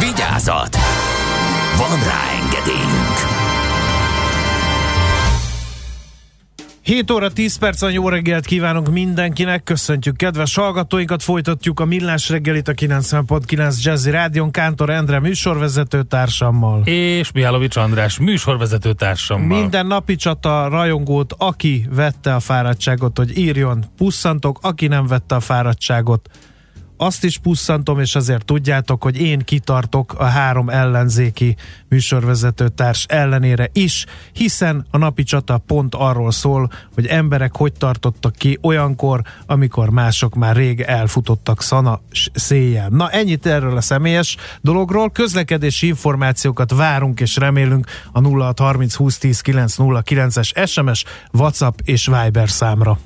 Vigyázat! Van rá engedélyünk! 7 óra 10 perc jó reggelt kívánunk mindenkinek, köszöntjük kedves hallgatóinkat, folytatjuk a Millás reggelit a 90.9 Jazzy Rádion, Kántor Endre műsorvezető társammal. És Mihálovics András műsorvezető társammal. Minden napi csata rajongót, aki vette a fáradtságot, hogy írjon, pusszantok, aki nem vette a fáradtságot, azt is pusszantom, és azért tudjátok, hogy én kitartok a három ellenzéki műsorvezető társ ellenére is, hiszen a napi csata pont arról szól, hogy emberek hogy tartottak ki olyankor, amikor mások már rég elfutottak szana széjjel. Na ennyit erről a személyes dologról, közlekedési információkat várunk és remélünk a 0630 20 10 909-es SMS, WhatsApp és Viber számra.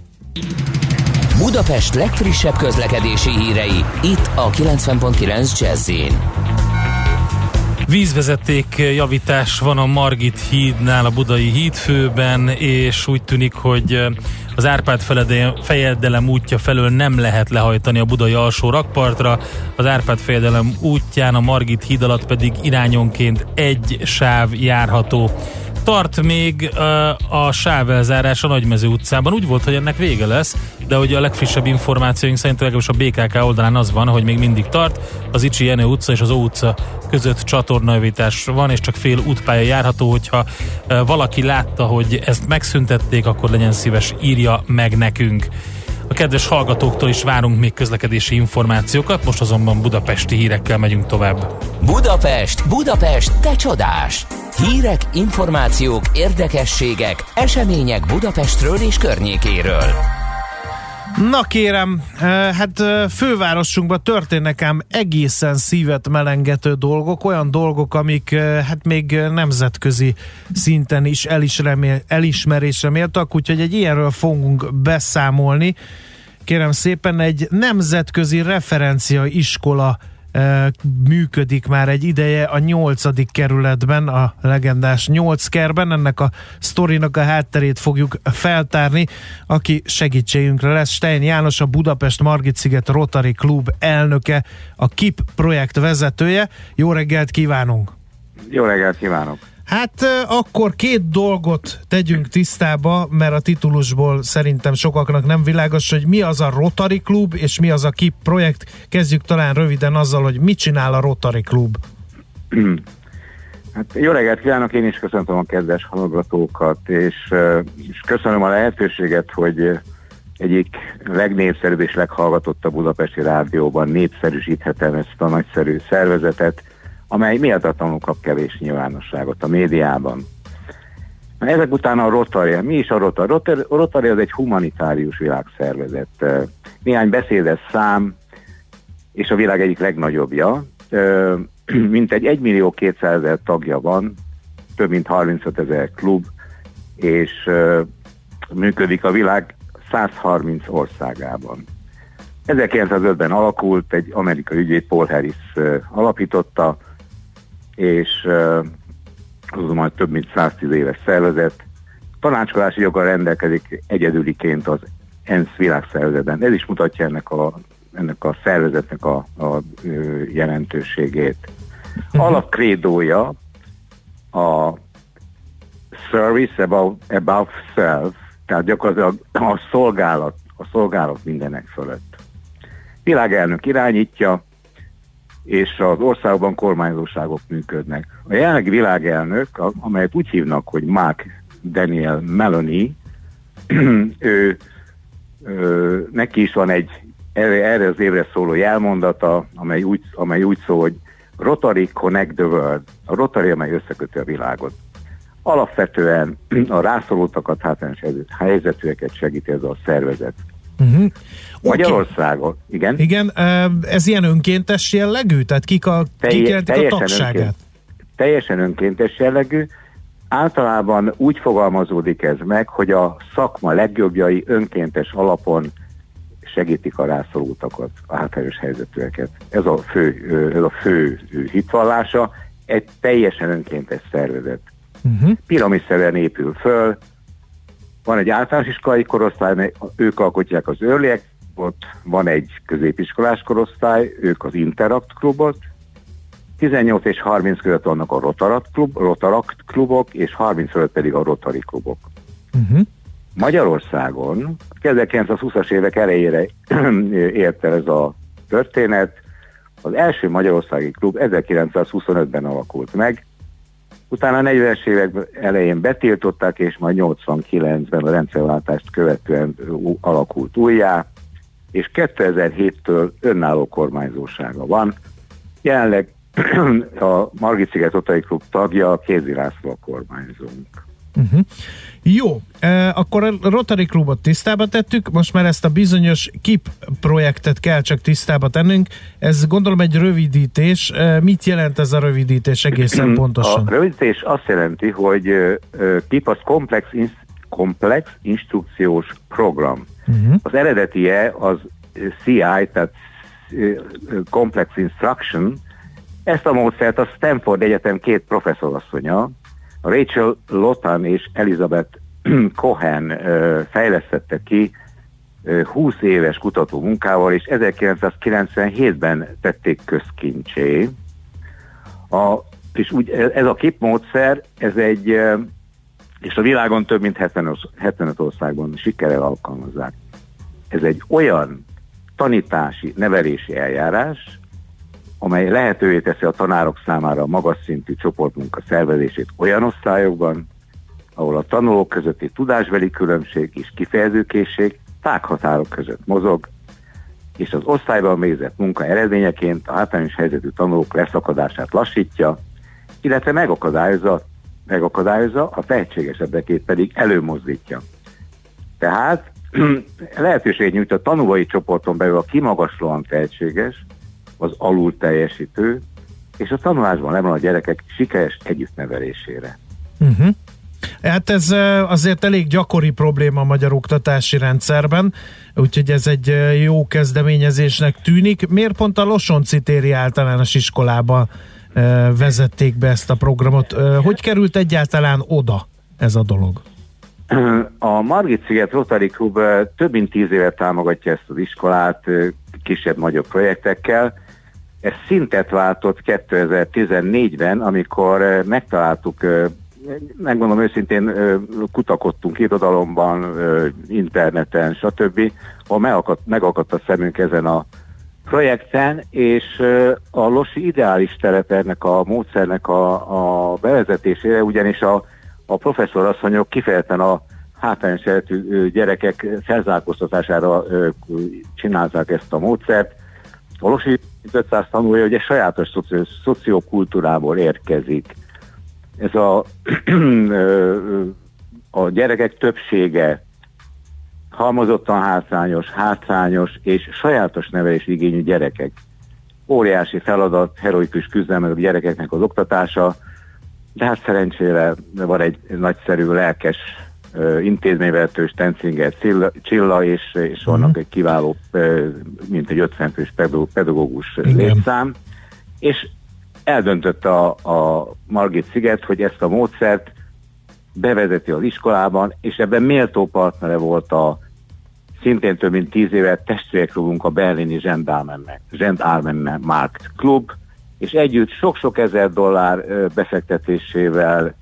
Budapest legfrissebb közlekedési hírei, itt a 90.9 jazz Vízvezeték javítás van a Margit hídnál, a Budai hídfőben, és úgy tűnik, hogy az Árpád fejedelem útja felől nem lehet lehajtani a Budai alsó rakpartra, az Árpád fejedelem útján a Margit híd alatt pedig irányonként egy sáv járható. Tart még ö, a sávelzárás a Nagymező utcában. Úgy volt, hogy ennek vége lesz, de ugye a legfrissebb információink szerint legalábbis a BKK oldalán az van, hogy még mindig tart. Az Icsi Jenő utca és az Ó utca között csatornajavítás van, és csak fél útpálya járható, hogyha valaki látta, hogy ezt megszüntették, akkor legyen szíves, írja meg nekünk. A kedves hallgatóktól is várunk még közlekedési információkat, most azonban budapesti hírekkel megyünk tovább. Budapest, Budapest, te csodás! Hírek, információk, érdekességek, események Budapestről és környékéről. Na kérem, eh, hát eh, fővárosunkban történnek ám egészen szívet melengető dolgok, olyan dolgok, amik eh, hát még nemzetközi szinten is elismeré- elismerésre méltak, úgyhogy egy ilyenről fogunk beszámolni. Kérem szépen, egy nemzetközi referencia iskola működik már egy ideje a nyolcadik kerületben, a legendás nyolc kerben. Ennek a sztorinak a hátterét fogjuk feltárni. Aki segítségünkre lesz, Stein János, a Budapest Margit Sziget Rotary Klub elnöke, a KIP projekt vezetője. Jó reggelt kívánunk! Jó reggelt kívánok! Hát akkor két dolgot tegyünk tisztába, mert a titulusból szerintem sokaknak nem világos, hogy mi az a Rotary Klub, és mi az a KIP projekt. Kezdjük talán röviden azzal, hogy mit csinál a Rotary Klub. Hát jó reggelt kívánok, én is köszöntöm a kedves hallgatókat, és, és köszönöm a lehetőséget, hogy egyik legnépszerűbb és leghallgatottabb budapesti rádióban népszerűsíthetem ezt a nagyszerű szervezetet, amely méltatlanul kap kevés nyilvánosságot a médiában. Na, Ezek után a Rotary. Mi is a Rotary? Rotary, Rotary az egy humanitárius világszervezet. Néhány beszédes szám, és a világ egyik legnagyobbja. Ö, Mintegy 1 millió 200 ezer tagja van, több mint 35 ezer klub, és működik a világ 130 országában. 1905-ben alakult, egy amerikai ügyvéd Paul Harris alapította, és azon majd több mint 110 éves szervezet. Tanácskolási joggal rendelkezik egyedüliként az ENSZ világszervezetben. Ez is mutatja ennek a, ennek a szervezetnek a, a jelentőségét. Alapkrédója a service above, above self, tehát gyakorlatilag a szolgálat, a szolgálat mindenek fölött. Világelnök irányítja, és az országban kormányzóságok működnek. A jelenlegi világelnök, amelyet úgy hívnak, hogy Mark Daniel Melanie, ő, ő, neki is van egy erre, erre az évre szóló jelmondata, amely úgy, amely úgy szól, hogy Rotary Connect the World. A Rotary, amely összeköti a világot. Alapvetően a rászorultakat, hátrányos helyzet- helyzetűeket segíti ez a szervezet. Uh-huh. Magyarországon, igen? Igen, ez ilyen önkéntes jellegű? Tehát kik, a, kik jelentik a tagságát? önként, teljesen önkéntes jellegű. Általában úgy fogalmazódik ez meg, hogy a szakma legjobbjai önkéntes alapon segítik a rászorultakat, a hátrányos helyzetűeket. Ez a fő, ez a fő hitvallása. Egy teljesen önkéntes szervezet. Uh-huh. Piramisszerűen épül föl, van egy általános iskolai korosztály, ők alkotják az Early ott van egy középiskolás korosztály, ők az Interact klubot, 18 és 30 között vannak a Rotaract klub, Rotaract klubok, és 30 fölött pedig a Rotary klubok. Uh-huh. Magyarországon 1920-as évek elejére ért el ez a történet. Az első magyarországi klub 1925-ben alakult meg, utána a 40-es évek elején betiltották, és majd 89-ben a rendszerváltást követően alakult újjá, és 2007-től önálló kormányzósága van. Jelenleg a Margit Sziget Rotary Klub tagja, Kézi László a kormányzónk. Uh-huh. Jó, e, akkor a Rotary Klubot tisztába tettük, most már ezt a bizonyos KIP projektet kell csak tisztába tennünk. Ez gondolom egy rövidítés. E, mit jelent ez a rövidítés egészen pontosan? A rövidítés azt jelenti, hogy ö, ö, KIP az komplex, insz, komplex instrukciós program. Uh-huh. Az eredetie az CI, tehát Complex Instruction. Ezt a módszert a Stanford Egyetem két professzorasszonya, Rachel Lotan és Elizabeth Cohen fejlesztette ki ö, 20 éves kutató munkával, és 1997-ben tették közkincsé. A, és úgy, ez a KIP módszer, ez egy és a világon több mint 70 75 országban sikerrel alkalmazzák. Ez egy olyan tanítási, nevelési eljárás, amely lehetővé teszi a tanárok számára a magas szintű csoportmunka szervezését olyan osztályokban, ahol a tanulók közötti tudásbeli különbség és kifejezőkészség tághatárok között mozog, és az osztályban végzett munka eredményeként a hátrányos helyzetű tanulók leszakadását lassítja, illetve megakadályozza, megakadályozza a tehetségesebbekét pedig előmozdítja. Tehát lehetőség nyújt a tanulói csoporton belül a kimagaslóan tehetséges, az alul teljesítő, és a tanulásban levan a gyerekek sikeres együttnevelésére. Uh-huh. Hát ez azért elég gyakori probléma a magyar oktatási rendszerben, úgyhogy ez egy jó kezdeményezésnek tűnik. Miért pont a Losonci téri általános iskolába vezették be ezt a programot? Hogy került egyáltalán oda ez a dolog? A Margit Sziget Rotary Club eh, több mint tíz éve támogatja ezt az iskolát kisebb-nagyobb projektekkel. Ez szintet váltott 2014-ben, amikor eh, megtaláltuk, eh, megmondom őszintén, eh, kutakodtunk irodalomban, interneten, stb., ahol megakadt, megakadt a szemünk ezen a projekten, és a Losi ideális terep a módszernek a, a bevezetésére, ugyanis a a professzorasszonyok kifejezetten a hátrányos gyerekek felzárkóztatására csinálták ezt a módszert. A Losi 500 tanulja, egy sajátos szoci- szociokultúrából érkezik. Ez a, a gyerekek többsége halmozottan hátrányos, hátrányos és sajátos nevelés igényű gyerekek. Óriási feladat, heroikus küzdelmek a gyerekeknek az oktatása, de hát szerencsére van egy nagyszerű, lelkes uh, intézményvezető Stencinger Csilla, és, és vannak egy kiváló, mint egy 50 fős pedagó- pedagógus Igen. létszám, és eldöntött a, a Margit Sziget, hogy ezt a módszert bevezeti az iskolában, és ebben méltó partnere volt a szintén több mint tíz éve testvérklubunk a berlini Gendarmennek, Gendarmenmarkt Klub, és együtt sok-sok ezer dollár befektetésével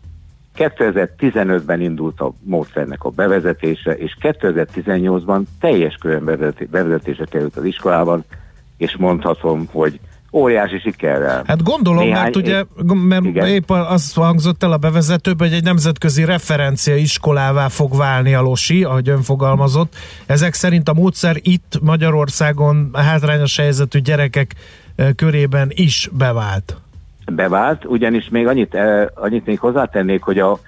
2015-ben indult a módszernek a bevezetése, és 2018-ban teljes körön bevezetése került az iskolában, és mondhatom, hogy óriási sikerrel. Hát gondolom, Néhány mert ugye, mert Igen. épp az hangzott el a bevezetőben, hogy egy nemzetközi referencia iskolává fog válni a Losi, ahogy ön fogalmazott. Ezek szerint a módszer itt Magyarországon hátrányos helyzetű gyerekek körében is bevált. Bevált, ugyanis még annyit, eh, annyit még hozzátennék, hogy a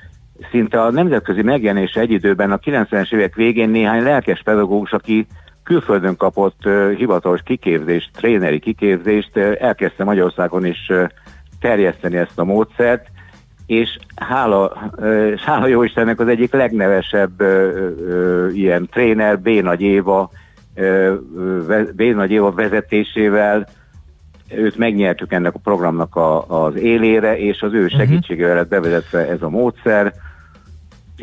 szinte a nemzetközi megjelenése egy időben a 90-es évek végén néhány lelkes pedagógus, aki külföldön kapott uh, hivatalos kiképzést, tréneri kiképzést, uh, elkezdte Magyarországon is uh, terjeszteni ezt a módszert, és hála, uh, és hála jó Istennek az egyik legnevesebb ilyen tréner, B. Nagy Éva, ve- B. Nagy Éva vezetésével őt megnyertük ennek a programnak a, az élére, és az ő segítségével lett bevezetve ez a módszer,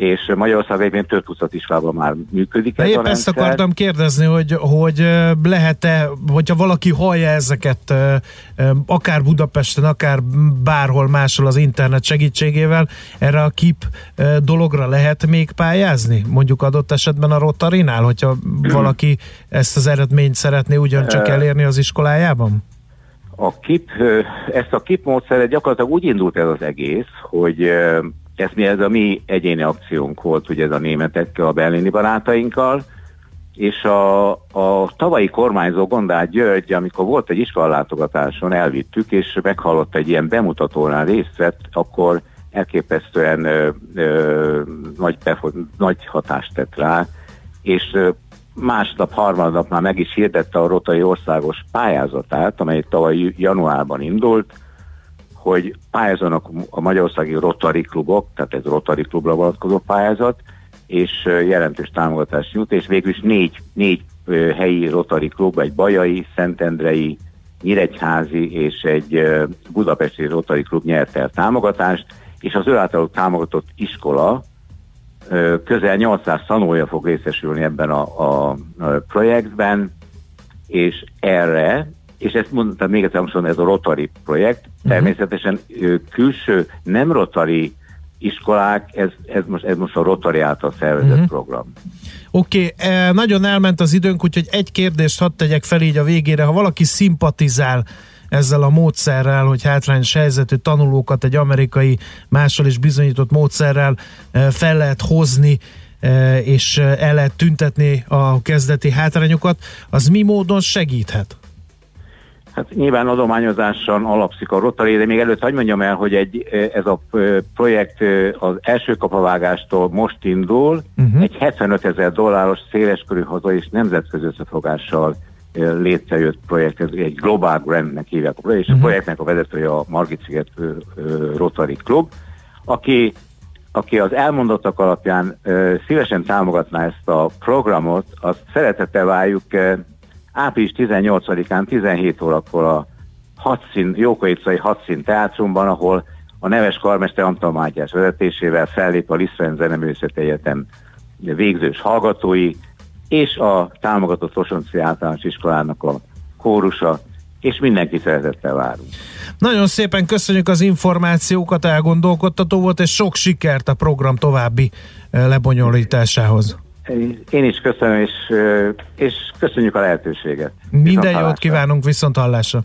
és Magyarországon egyébként több tucat iskolában már működik ez a épp ezt akartam kérdezni, hogy, hogy lehet-e, hogyha valaki hallja ezeket, akár Budapesten, akár bárhol máshol az internet segítségével, erre a KIP dologra lehet még pályázni? Mondjuk adott esetben a Rotarinál, hogyha valaki ezt az eredményt szeretné ugyancsak elérni az iskolájában? A KIP, ezt a KIP módszeret gyakorlatilag úgy indult ez az egész, hogy ez mi ez a mi egyéni akciónk volt, ugye ez a németekkel, a berlini barátainkkal, és a, a tavalyi kormányzó Gondár György, amikor volt egy iskolalátogatáson, elvittük, és meghallott egy ilyen bemutatórán részt vett, akkor elképesztően ö, ö, nagy, befo- nagy hatást tett rá, és másnap, harmadnap már meg is hirdette a Rotai országos pályázatát, amely tavaly januárban indult, hogy pályázanak a magyarországi Rotary klubok, tehát ez Rotary klubra vonatkozó pályázat, és jelentős támogatást nyújt, és végül is négy, négy helyi Rotary klub, egy bajai, szentendrei, nyíregyházi és egy budapesti Rotary klub nyerte el támogatást, és az ő általuk támogatott iskola közel 800 tanulja fog részesülni ebben a, a, a projektben, és erre, és ezt mondtam még egyszer, hangsúlyom, ez a Rotary projekt, természetesen ö, külső nem Rotary iskolák, ez, ez, most, ez most a Rotary által szervezett Mhm. program. Oké, okay, nagyon elment az időnk, úgyhogy egy kérdést hadd tegyek fel így a végére. Ha valaki szimpatizál ezzel a módszerrel, hogy hátrányos helyzetű tanulókat egy amerikai mással is bizonyított módszerrel eh, fel lehet hozni, eh, és eh, el lehet tüntetni a kezdeti hátrányokat, az mi módon segíthet? Hát nyilván adományozáson alapszik a Rotary, de még előtt hagyd mondjam el, hogy egy, ez a projekt az első kapavágástól most indul, uh-huh. egy 75 ezer dolláros széleskörű hazai és nemzetközi összefogással létrejött projekt, ez egy Global Grantnek hívják a projekt, és a projektnek a vezetője a Margit Sziget Rotary Club, aki aki az elmondottak alapján ö, szívesen támogatná ezt a programot, azt szeretettel várjuk ö, április 18-án 17 órakor a hadszín, Jókai hadszín teátrumban, ahol a neves karmester Antal Mátyás vezetésével fellép a Lisztren Zeneművészeti Egyetem végzős hallgatói, és a támogatott Osonci általános iskolának a kórusa, és mindenki szeretettel várunk. Nagyon szépen köszönjük az információkat, elgondolkodtató volt, és sok sikert a program további eh, lebonyolításához. Én is köszönöm, és, ö, és köszönjük a lehetőséget. Minden jót kívánunk, viszont hallásra!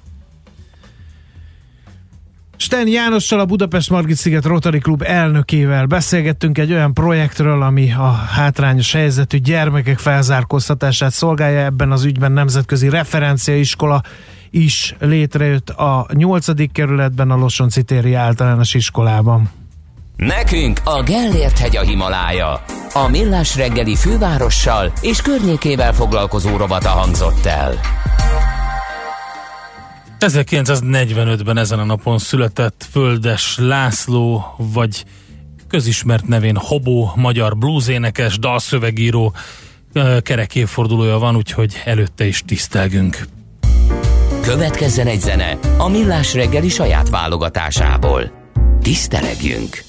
Sten Jánossal a Budapest Margit Sziget Rotary Klub elnökével beszélgettünk egy olyan projektről, ami a hátrányos helyzetű gyermekek felzárkóztatását szolgálja. Ebben az ügyben nemzetközi referenciaiskola is létrejött a 8. kerületben a Losonci téri általános iskolában. Nekünk a Gellért hegy a Himalája. A Millás reggeli fővárossal és környékével foglalkozó rovata hangzott el. 1945-ben ezen a napon született Földes László, vagy közismert nevén Hobó, magyar bluesénekes, dalszövegíró ö, kerek évfordulója van, úgyhogy előtte is tisztelgünk. Következzen egy zene a Millás reggeli saját válogatásából. Tisztelegjünk!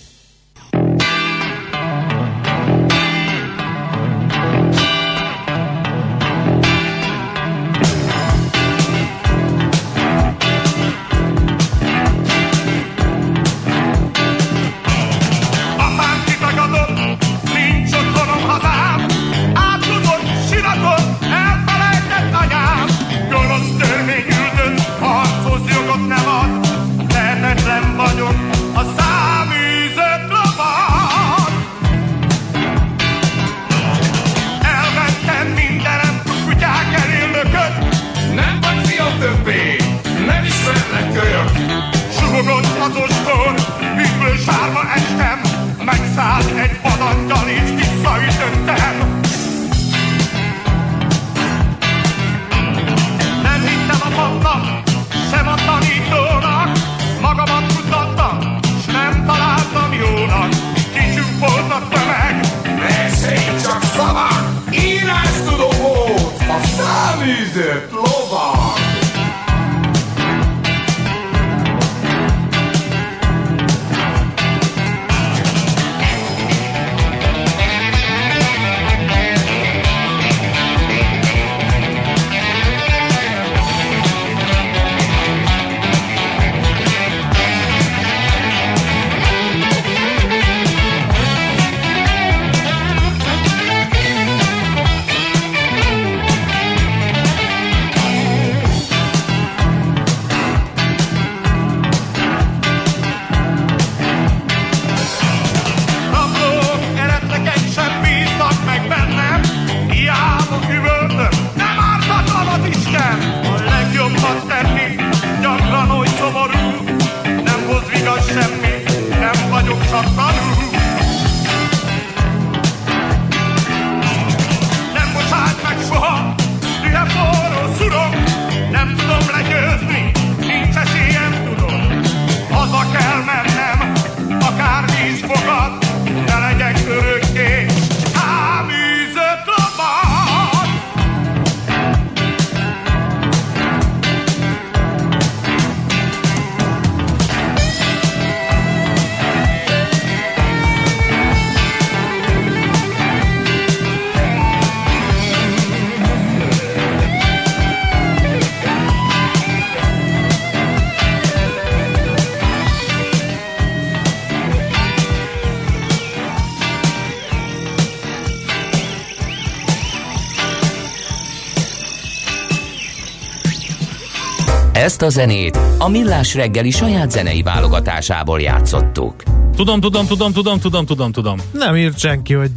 Ezt a zenét a Millás reggeli saját zenei válogatásából játszottuk. Tudom, tudom, tudom, tudom, tudom, tudom, tudom. Nem írt senki, hogy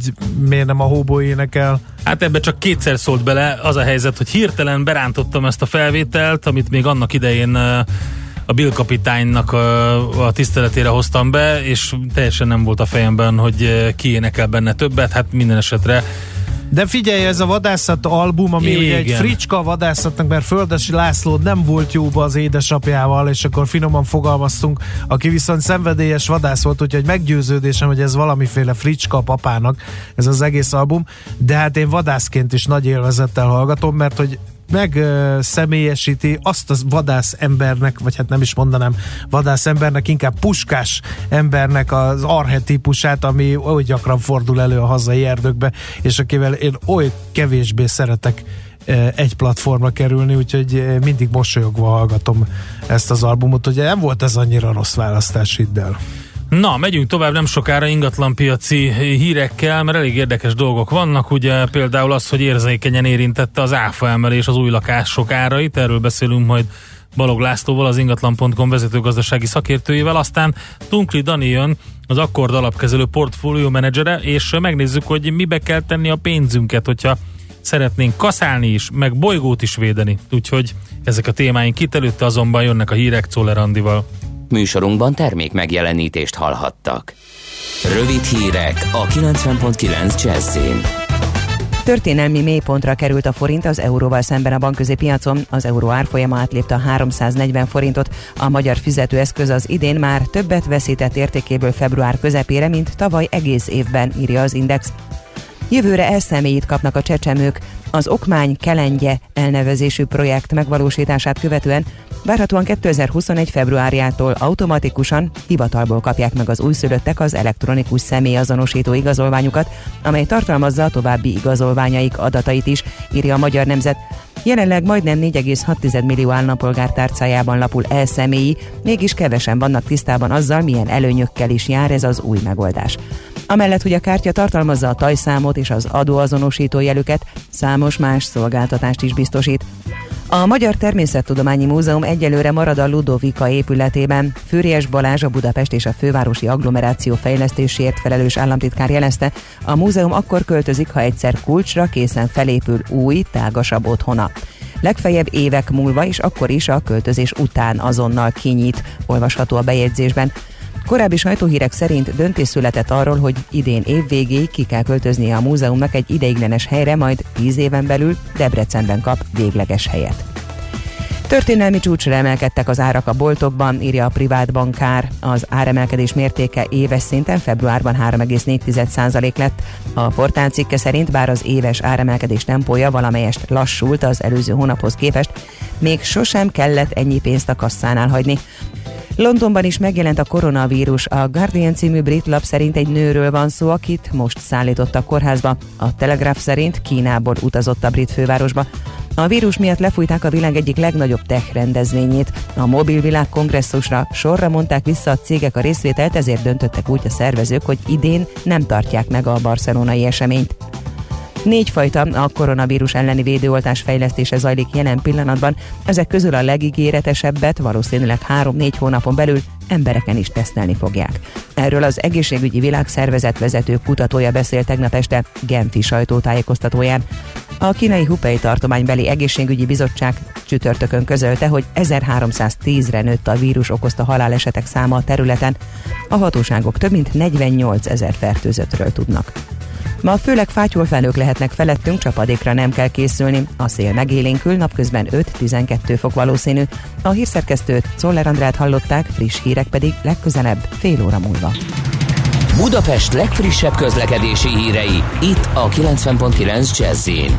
miért nem a hóból énekel. Hát ebbe csak kétszer szólt bele. Az a helyzet, hogy hirtelen berántottam ezt a felvételt, amit még annak idején a Bill kapitánynak a, a tiszteletére hoztam be, és teljesen nem volt a fejemben, hogy ki énekel benne többet. Hát minden esetre De figyelj, ez a vadászat album, ami ugye egy Igen. fricska vadászatnak, mert Földesi László nem volt jóba az édesapjával, és akkor finoman fogalmaztunk, aki viszont szenvedélyes vadász volt, úgyhogy meggyőződésem, hogy ez valamiféle fricska papának, ez az egész album, de hát én vadászként is nagy élvezettel hallgatom, mert hogy meg ö, személyesíti azt az vadász embernek, vagy hát nem is mondanám vadász embernek, inkább puskás embernek az arhetipusát, ami oly gyakran fordul elő a hazai erdőkbe, és akivel én oly kevésbé szeretek egy platformra kerülni, úgyhogy mindig mosolyogva hallgatom ezt az albumot, ugye nem volt ez annyira rossz választás, hidd el. Na, megyünk tovább nem sokára ingatlanpiaci hírekkel, mert elég érdekes dolgok vannak. Ugye például az, hogy érzékenyen érintette az áfa emelés az új lakások árait, erről beszélünk majd Balog Lászlóval, az ingatlan.com vezetőgazdasági szakértőjével, aztán Tunkli Dani jön, az Akkord alapkezelő portfólió menedzsere, és megnézzük, hogy mibe kell tenni a pénzünket, hogyha szeretnénk kaszálni is, meg bolygót is védeni. Úgyhogy ezek a témáink itt előtte azonban jönnek a hírek Czoller Andival. Műsorunkban termék megjelenítést hallhattak. Rövid hírek a 90.9 Jazzin. Történelmi mélypontra került a forint az euróval szemben a bankközi piacon. Az euró árfolyama átlépte a 340 forintot. A magyar fizetőeszköz az idén már többet veszített értékéből február közepére, mint tavaly egész évben, írja az Index. Jövőre elszemélyit kapnak a csecsemők. Az Okmány Kelengye elnevezésű projekt megvalósítását követően várhatóan 2021. februárjától automatikusan hivatalból kapják meg az újszülöttek az elektronikus személyazonosító igazolványukat, amely tartalmazza a további igazolványaik adatait is, írja a Magyar Nemzet. Jelenleg majdnem 4,6 millió állampolgár tárcájában lapul elszemélyi, mégis kevesen vannak tisztában azzal, milyen előnyökkel is jár ez az új megoldás. Amellett, hogy a kártya tartalmazza a tajszámot és az adóazonosító jelüket, számos más szolgáltatást is biztosít. A Magyar Természettudományi Múzeum egyelőre marad a Ludovika épületében. Fűries Balázs, a Budapest és a fővárosi agglomeráció fejlesztésért felelős államtitkár jelezte, a múzeum akkor költözik, ha egyszer kulcsra készen felépül új, tágasabb otthona. Legfeljebb évek múlva és akkor is a költözés után azonnal kinyit, olvasható a bejegyzésben. Korábbi sajtóhírek szerint döntés született arról, hogy idén év végéig ki kell költöznie a múzeumnak egy ideiglenes helyre, majd 10 éven belül Debrecenben kap végleges helyet. Történelmi csúcsra emelkedtek az árak a boltokban, írja a privát bankár. Az áremelkedés mértéke éves szinten februárban 3,4% lett. A portál cikke szerint bár az éves áremelkedés tempója valamelyest lassult az előző hónaphoz képest, még sosem kellett ennyi pénzt a kasszánál hagyni. Londonban is megjelent a koronavírus. A Guardian című brit lap szerint egy nőről van szó, akit most szállítottak kórházba. A Telegraph szerint Kínából utazott a brit fővárosba. A vírus miatt lefújták a világ egyik legnagyobb tech rendezvényét. A mobilvilág kongresszusra sorra mondták vissza a cégek a részvételt, ezért döntöttek úgy a szervezők, hogy idén nem tartják meg a barcelonai eseményt. Négy fajta a koronavírus elleni védőoltás fejlesztése zajlik jelen pillanatban. Ezek közül a legígéretesebbet valószínűleg 3-4 hónapon belül embereken is tesztelni fogják. Erről az egészségügyi világszervezet vezető kutatója beszélt tegnap este Genfi sajtótájékoztatóján. A kínai Hubei tartománybeli egészségügyi bizottság csütörtökön közölte, hogy 1310-re nőtt a vírus okozta halálesetek száma a területen. A hatóságok több mint 48 ezer fertőzöttről tudnak. Ma főleg fátyolfelők lehetnek felettünk, csapadékra nem kell készülni. A szél megélénkül, napközben 5-12 fok valószínű. A hírszerkesztőt Czoller Andrát hallották, friss hírek pedig legközelebb fél óra múlva. Budapest legfrissebb közlekedési hírei, itt a 90.9 Jazzin.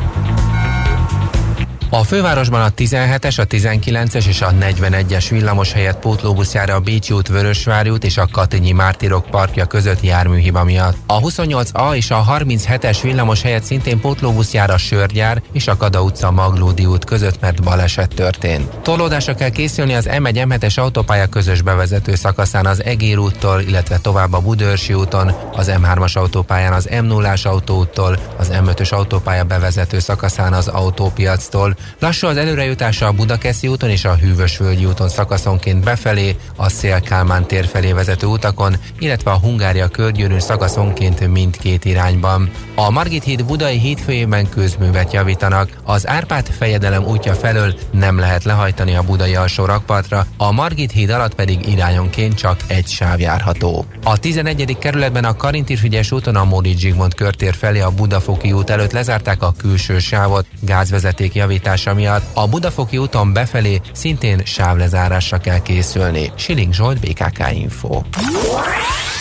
A fővárosban a 17-es, a 19-es és a 41-es villamos helyett pótlóbuszjára a Bécsi út, Vörösvári út és a Katinyi Mártirok parkja között járműhiba miatt. A 28A és a 37-es villamos helyett szintén pótlóbuszjára a Sörgyár és a Kada utca Maglódi út között, mert baleset történt. Torlódásra kell készülni az M1 M7-es autópálya közös bevezető szakaszán az Egér úttól, illetve tovább a Budörsi úton, az M3-as autópályán az M0-ás autóúttól, az M5-ös autópálya bevezető szakaszán az autópiactól, Lassú az előrejutása a Budakeszi úton és a Hűvösvölgyi úton szakaszonként befelé, a Szél-Kálmán tér felé vezető utakon, illetve a Hungária körgyűrűn szakaszonként mindkét irányban. A Margit híd Budai hétfőjében közművet javítanak. Az Árpád fejedelem útja felől nem lehet lehajtani a budai alsó rakpartra, a Margit híd alatt pedig irányonként csak egy sáv járható. A 11. kerületben a Karintirfügyes úton a Módi Zsigmond körtér felé a Budafoki út előtt lezárták a külső sávot gázvezeték javítása miatt. A Budafoki úton befelé szintén sávlezárásra kell készülni. Siling Zsolt, BKK Info.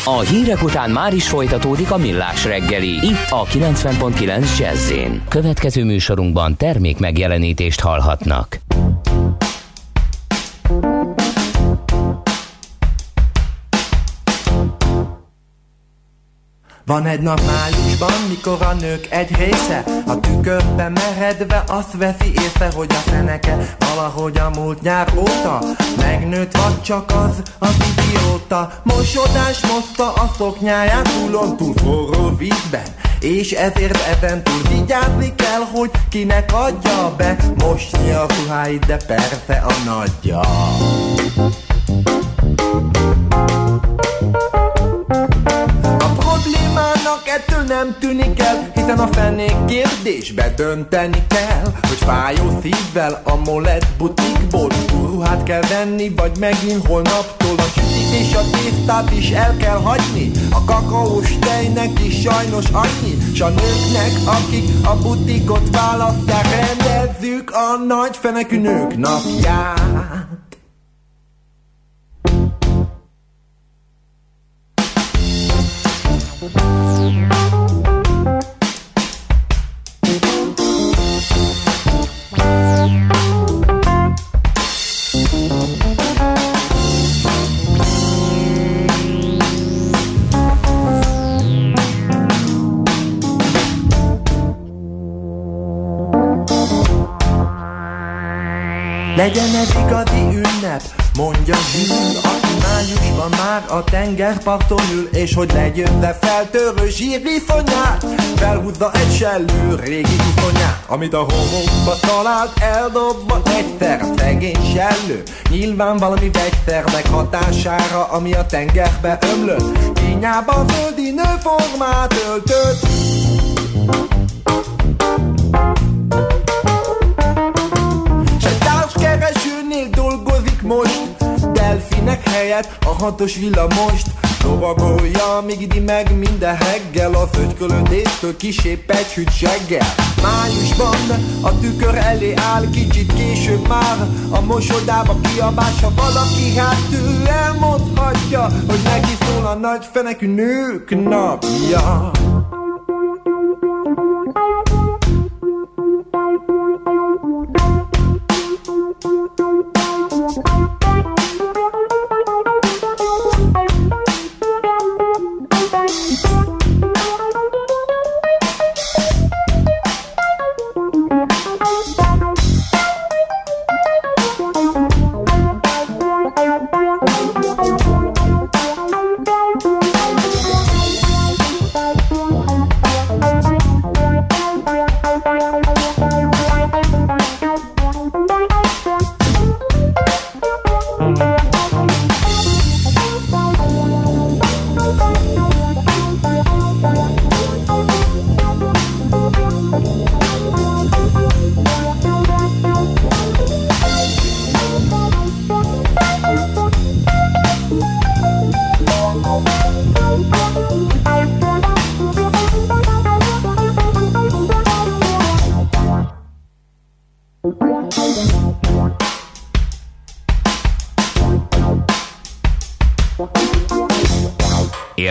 A hírek után már is folytatódik a millás reggeli, itt a 90.9 jazz Következő műsorunkban termék megjelenítést hallhatnak. Van egy nap májusban, mikor a nők egy része A tükörbe meredve azt veszi észre, hogy a feneke Valahogy a múlt nyár óta Megnőtt vagy csak az, az idióta. Mosodás moszta a szoknyáját túlon túl forró vízben és ezért ezen túl vigyázni kell, hogy kinek adja be. Mosni a ruháit, de persze a nagyja problémának ettől nem tűnik el Hiszen a fenék kérdésbe dönteni kell Hogy fájó szívvel a molet butikból Ruhát kell venni, vagy megint holnaptól A sütit és a tésztát is el kell hagyni. A kakaós tejnek is sajnos annyi S a nőknek, akik a butikot választják Rendezzük a nagy fenekű nők napját Legyen ez igazi ünnep, mondja aki májusban már a tengerparton ül, és hogy legyőzze feltörő zsírviszonyát, felhúzza egy sellő régi iszonyát, amit a homokba talált, eldobva egyszer szegény sellő. Nyilván valami vegyszernek hatására, ami a tengerbe ömlött, kényában földi nőformát öltött. S egy társkeresőnél dolgozik most helyett a hatos villamost Lovagolja, míg idi meg minden reggel A földkölöndéstől kisé pegyhűt seggel. Májusban a tükör elé áll Kicsit később már a mosodába kiabás Ha valaki hát ő elmondhatja Hogy neki szól a nagy fenekű nők napja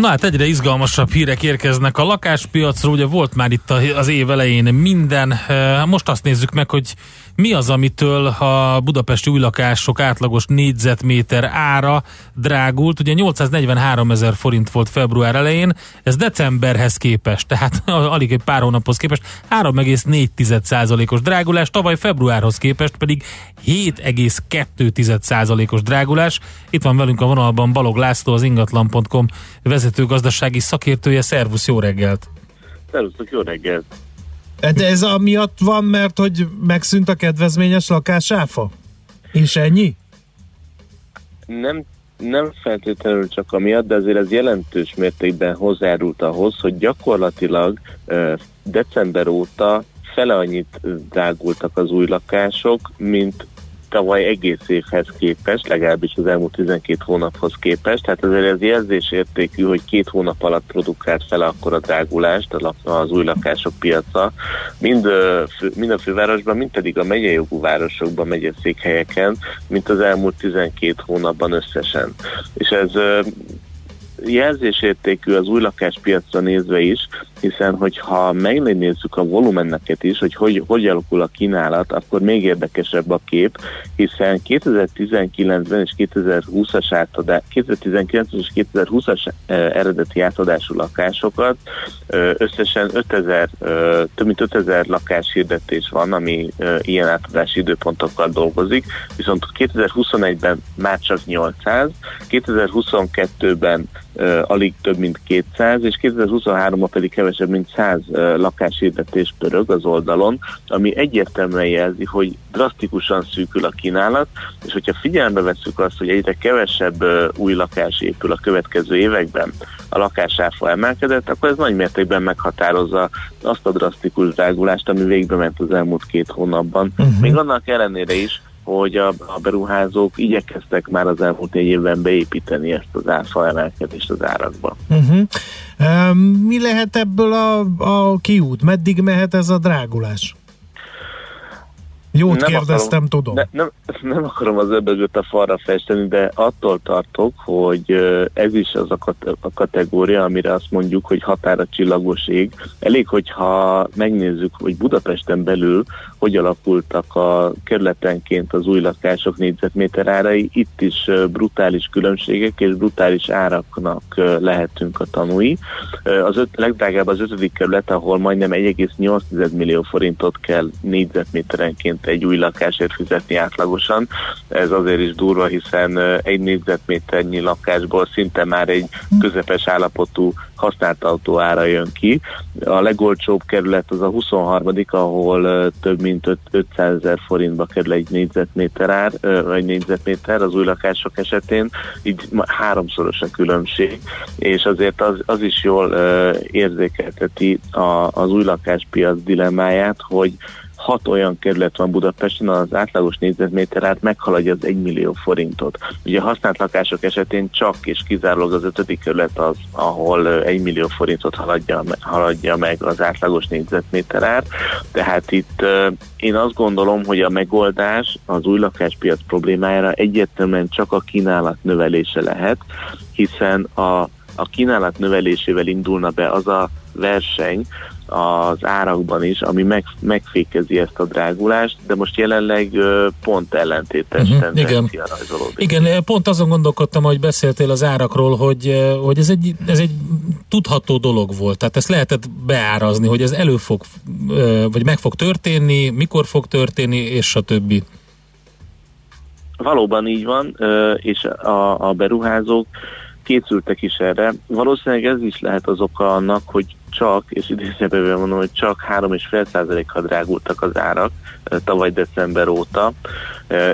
Na hát egyre izgalmasabb hírek érkeznek a lakáspiacról, ugye volt már itt az év elején minden, most azt nézzük meg, hogy mi az, amitől a budapesti új lakások átlagos négyzetméter ára drágult, ugye 843 ezer forint volt február elején, ez decemberhez képest, tehát alig egy pár hónaphoz képest 3,4%-os drágulás, tavaly februárhoz képest pedig 7,2%-os drágulás. Itt van velünk a vonalban Balog László, az ingatlan.com vezető gazdasági szakértője. Szervusz, jó reggelt! Szerusztok, jó reggelt! De ez amiatt van, mert hogy megszűnt a kedvezményes lakásáfa? És ennyi? Nem, nem feltétlenül csak amiatt, de azért ez jelentős mértékben hozzárult ahhoz, hogy gyakorlatilag december óta fele annyit drágultak az új lakások, mint tavaly egész évhez képest, legalábbis az elmúlt 12 hónaphoz képest, tehát azért ez jelzésértékű, hogy két hónap alatt produkált fel akkor a drágulást az új lakások piaca, mind, mind a fővárosban, mind pedig a megyei jogú városokban, megyeszékhelyeken, mint az elmúlt 12 hónapban összesen. És ez jelzésértékű az új lakáspiacra nézve is, hiszen hogyha megnézzük a volumeneket is, hogy, hogy hogy alakul a kínálat, akkor még érdekesebb a kép, hiszen 2019-ben és 2020-as átadás, 2019 és 2020-as eh, eredeti átadású lakásokat összesen 5000, eh, több mint 5000 lakáshirdetés van, ami ilyen átadási időpontokkal dolgozik, viszont 2021-ben már csak 800, 2022-ben uh, alig több mint 200, és 2023-ban pedig kevesebb mint 100 uh, lakáshirdetés pörög az oldalon, ami egyértelműen jelzi, hogy drasztikusan szűkül a kínálat, és hogyha figyelembe vesszük azt, hogy egyre kevesebb új lakás épül a következő években, a lakásáfa emelkedett, akkor ez nagy mértékben meghatározza azt a drasztikus drágulást, ami végbe ment az elmúlt két hónapban. Uh-huh. Még annak ellenére is, hogy a, a beruházók igyekeztek már az elmúlt négy évben beépíteni ezt az áfa emelkedést az árakba. Uh-huh. Mi lehet ebből a, a kiút? Meddig mehet ez a drágulás? Jót kérdeztem, akarom, tudom. Ne, nem, nem akarom az öbögöt a falra festeni, de attól tartok, hogy ez is az a, a kategória, amire azt mondjuk, hogy határa csillagos ég. Elég, hogyha megnézzük, hogy Budapesten belül hogy alakultak a kerületenként az új lakások négyzetméter árai, itt is brutális különbségek és brutális áraknak lehetünk a tanúi. Az öt, legdrágább az ötödik kerület, ahol majdnem 1,8 millió forintot kell négyzetméterenként egy új lakásért fizetni átlagosan. Ez azért is durva, hiszen egy négyzetméternyi lakásból szinte már egy közepes állapotú használt autó ára jön ki. A legolcsóbb kerület az a 23 ahol több mint öt- 500 ezer forintba kerül egy négyzetméter ár, vagy négyzetméter az új lakások esetén, így háromszoros a különbség, és azért az, az is jól érzékelteti a, az új lakáspiac dilemmáját, hogy hat olyan kerület van Budapesten, az átlagos négyzetméter át meghaladja az 1 millió forintot. Ugye a használt lakások esetén csak és kizárólag az ötödik kerület az, ahol ö, 1 millió forintot haladja, haladja meg az átlagos négyzetméter ár. Tehát itt én azt gondolom, hogy a megoldás az új lakáspiac problémájára egyértelműen csak a kínálat növelése lehet, hiszen a, a kínálat növelésével indulna be az a verseny, az árakban is, ami meg, megfékezi ezt a drágulást, de most jelenleg pont ellentétes uh-huh, tendencia igen. rajzolódik. Igen, pont azon gondolkodtam, hogy beszéltél az árakról, hogy, hogy ez, egy, ez egy tudható dolog volt. Tehát ezt lehetett beárazni, hogy ez elő fog, vagy meg fog történni, mikor fog történni, és a többi. Valóban így van, és a, a beruházók készültek is erre. Valószínűleg ez is lehet az oka annak, hogy csak, és idézőben mondom, hogy csak 3,5%-kal drágultak az árak tavaly december óta,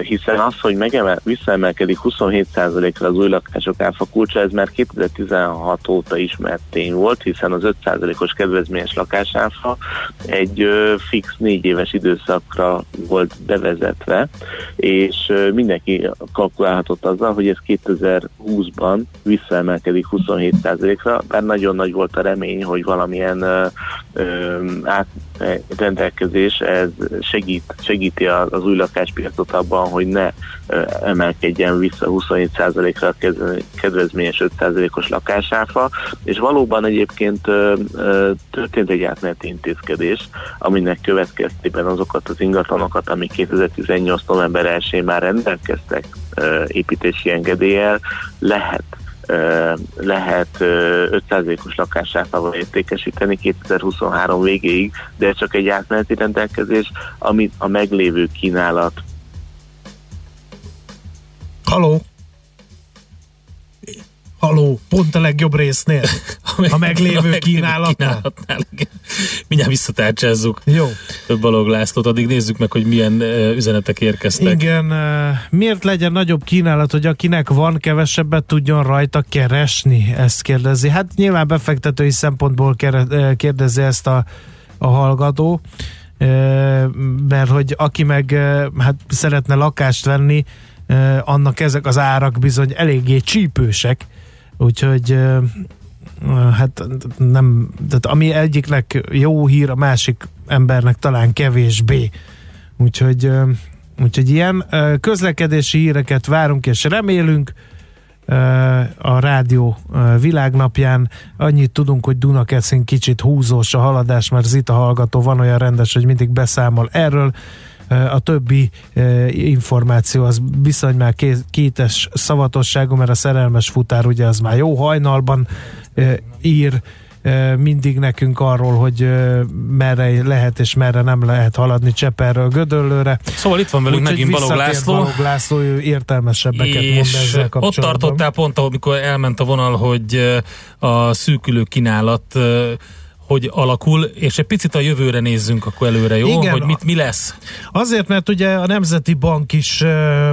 hiszen az, hogy megemel, visszaemelkedik 27%-ra az új lakások áfa kulcsa, ez már 2016 óta ismert tény volt, hiszen az 5%-os kedvezményes lakásáfa egy fix négy éves időszakra volt bevezetve, és mindenki kalkulálhatott azzal, hogy ez 2020-ban visszaemelkedik 27%-ra, bár nagyon nagy volt a remény, hogy valami valamilyen ö, rendelkezés, ez segít, segíti az, új lakáspiacot abban, hogy ne emelkedjen vissza 27%-ra a kedvezményes 5%-os lakásáfa, és valóban egyébként történt egy átmeneti intézkedés, aminek következtében azokat az ingatlanokat, amik 2018. november 1-én már rendelkeztek építési engedéllyel, lehet lehet ö, 5%-os lakásáfával értékesíteni 2023 végéig, de ez csak egy átmeneti rendelkezés, amit a meglévő kínálat Haló? Haló, pont a legjobb résznél. A meglévő kínálatnál. kínálatnál igen. Mindjárt visszatárcsázzuk Jó. Balog Lászlót, addig nézzük meg, hogy milyen üzenetek érkeztek. Igen, miért legyen nagyobb kínálat, hogy akinek van, kevesebbet tudjon rajta keresni? Ezt kérdezi. Hát nyilván befektetői szempontból kere- kérdezi ezt a, a hallgató, mert hogy aki meg hát szeretne lakást venni, annak ezek az árak bizony eléggé csípősek, úgyhogy hát nem, tehát ami egyiknek jó hír, a másik embernek talán kevésbé. Úgyhogy, úgyhogy ilyen közlekedési híreket várunk és remélünk a rádió világnapján. Annyit tudunk, hogy Dunakeszin kicsit húzós a haladás, mert Zita hallgató van olyan rendes, hogy mindig beszámol erről. A többi információ az bizony már ké- kétes szavatosságú, mert a szerelmes futár ugye az már jó hajnalban ír mindig nekünk arról, hogy merre lehet és merre nem lehet haladni Cseperről Gödöllőre. Szóval itt van velünk Úgyhogy megint Balog László. Balog László, ő értelmesebbeket mond és ezzel ott tartottál pont, amikor elment a vonal, hogy a szűkülő kínálat hogy alakul, és egy picit a jövőre nézzünk akkor előre, jó? Igen. hogy mit, mi lesz? Azért, mert ugye a Nemzeti Bank is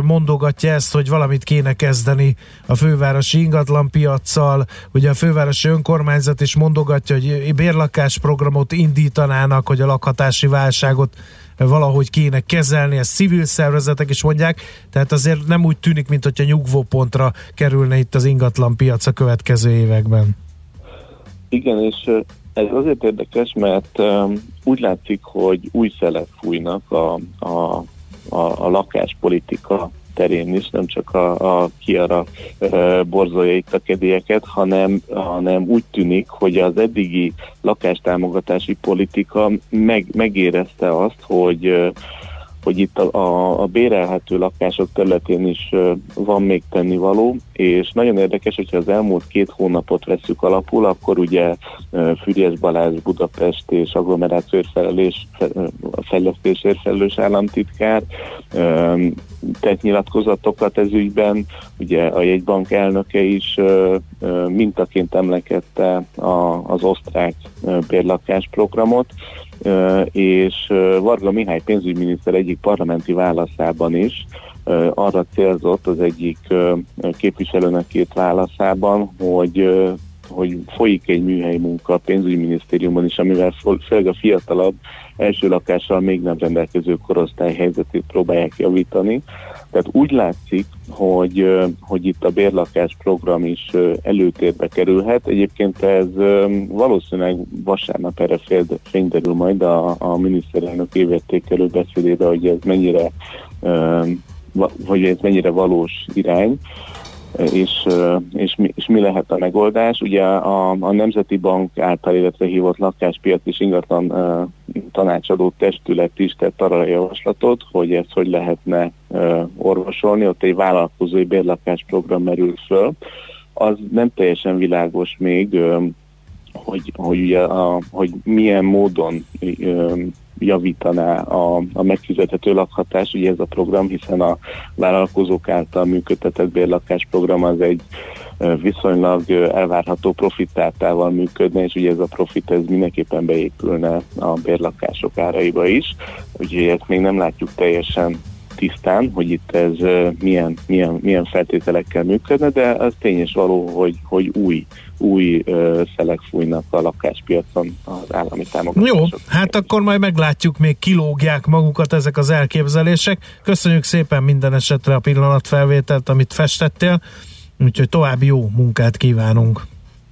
mondogatja ezt, hogy valamit kéne kezdeni a fővárosi ingatlanpiacsal. Ugye a fővárosi önkormányzat is mondogatja, hogy bérlakásprogramot indítanának, hogy a lakhatási válságot valahogy kéne kezelni, ezt civil szervezetek is mondják, tehát azért nem úgy tűnik, mint hogyha nyugvópontra kerülne itt az ingatlanpiac a következő években. Igen, és ez azért érdekes, mert um, úgy látszik, hogy új szelek fújnak a, a, a, a lakáspolitika terén is, nem csak a, a kiara uh, borzolja itt a kedélyeket, hanem, hanem úgy tűnik, hogy az eddigi lakástámogatási politika meg, megérezte azt, hogy hogy itt a, a, a bérelhető lakások területén is van még tennivaló, és nagyon érdekes, hogyha az elmúlt két hónapot veszük alapul, akkor ugye ö, Füriás Balázs Budapest és agglomeráció felelés, fejlesztésért felelős államtitkár tett nyilatkozatokat ez ügyben, ugye a jegybank elnöke is mintaként emlekette a, az osztrák ö, bérlakásprogramot, Ö, és Varga Mihály pénzügyminiszter egyik parlamenti válaszában is arra célzott az egyik képviselőnek írt válaszában, hogy hogy folyik egy műhelyi munka a pénzügyminisztériumban is, amivel főleg a fiatalabb első lakással még nem rendelkező korosztály helyzetét próbálják javítani. Tehát úgy látszik, hogy, hogy itt a bérlakás program is előtérbe kerülhet. Egyébként ez valószínűleg vasárnap erre fényderül majd a, a miniszterelnök évértékelő beszédébe, hogy ez mennyire hogy ez mennyire valós irány és, és, mi, és mi lehet a megoldás. Ugye a, a Nemzeti Bank által, illetve hívott lakáspiac és ingatlan tanácsadó testület is tett arra a javaslatot, hogy ezt hogy lehetne orvosolni. Ott egy vállalkozói bérlakásprogram merül föl. Az nem teljesen világos még, hogy, hogy, ugye a, hogy milyen módon javítaná a, a megfizethető lakhatás, ugye ez a program, hiszen a vállalkozók által működtetett bérlakásprogram az egy viszonylag elvárható profittátával működne, és ugye ez a profit ez mindenképpen beépülne a bérlakások áraiba is, úgyhogy ezt még nem látjuk teljesen tisztán, hogy itt ez milyen, milyen, milyen feltételekkel működne, de az tényes való, hogy, hogy új, új ö, szelek fújnak a lakáspiacon az állami támogatások. Jó, hát akkor majd meglátjuk, még kilógják magukat ezek az elképzelések. Köszönjük szépen minden esetre a pillanatfelvételt, amit festettél, úgyhogy további jó munkát kívánunk.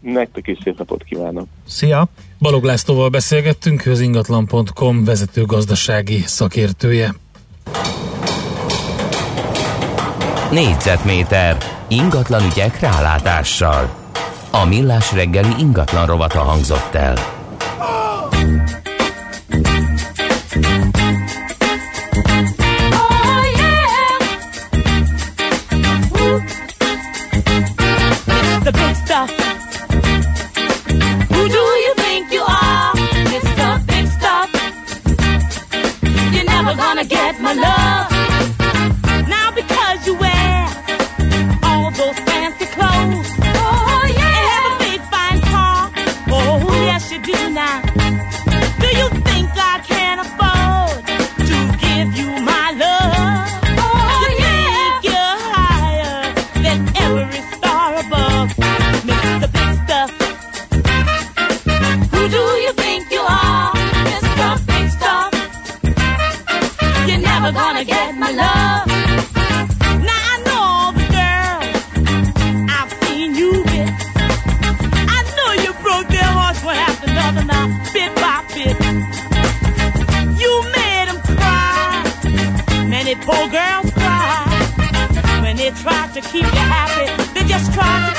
Nektek is szép napot kívánok. Szia! Balog Lászlóval beszélgettünk, ő az ingatlan.com vezető gazdasági szakértője. Négyzetméter ingatlan ügyek rálátással. A millás reggeli ingatlan rovata hangzott el. the big stuff. Poor girls cry. When they try to keep you happy, they just try to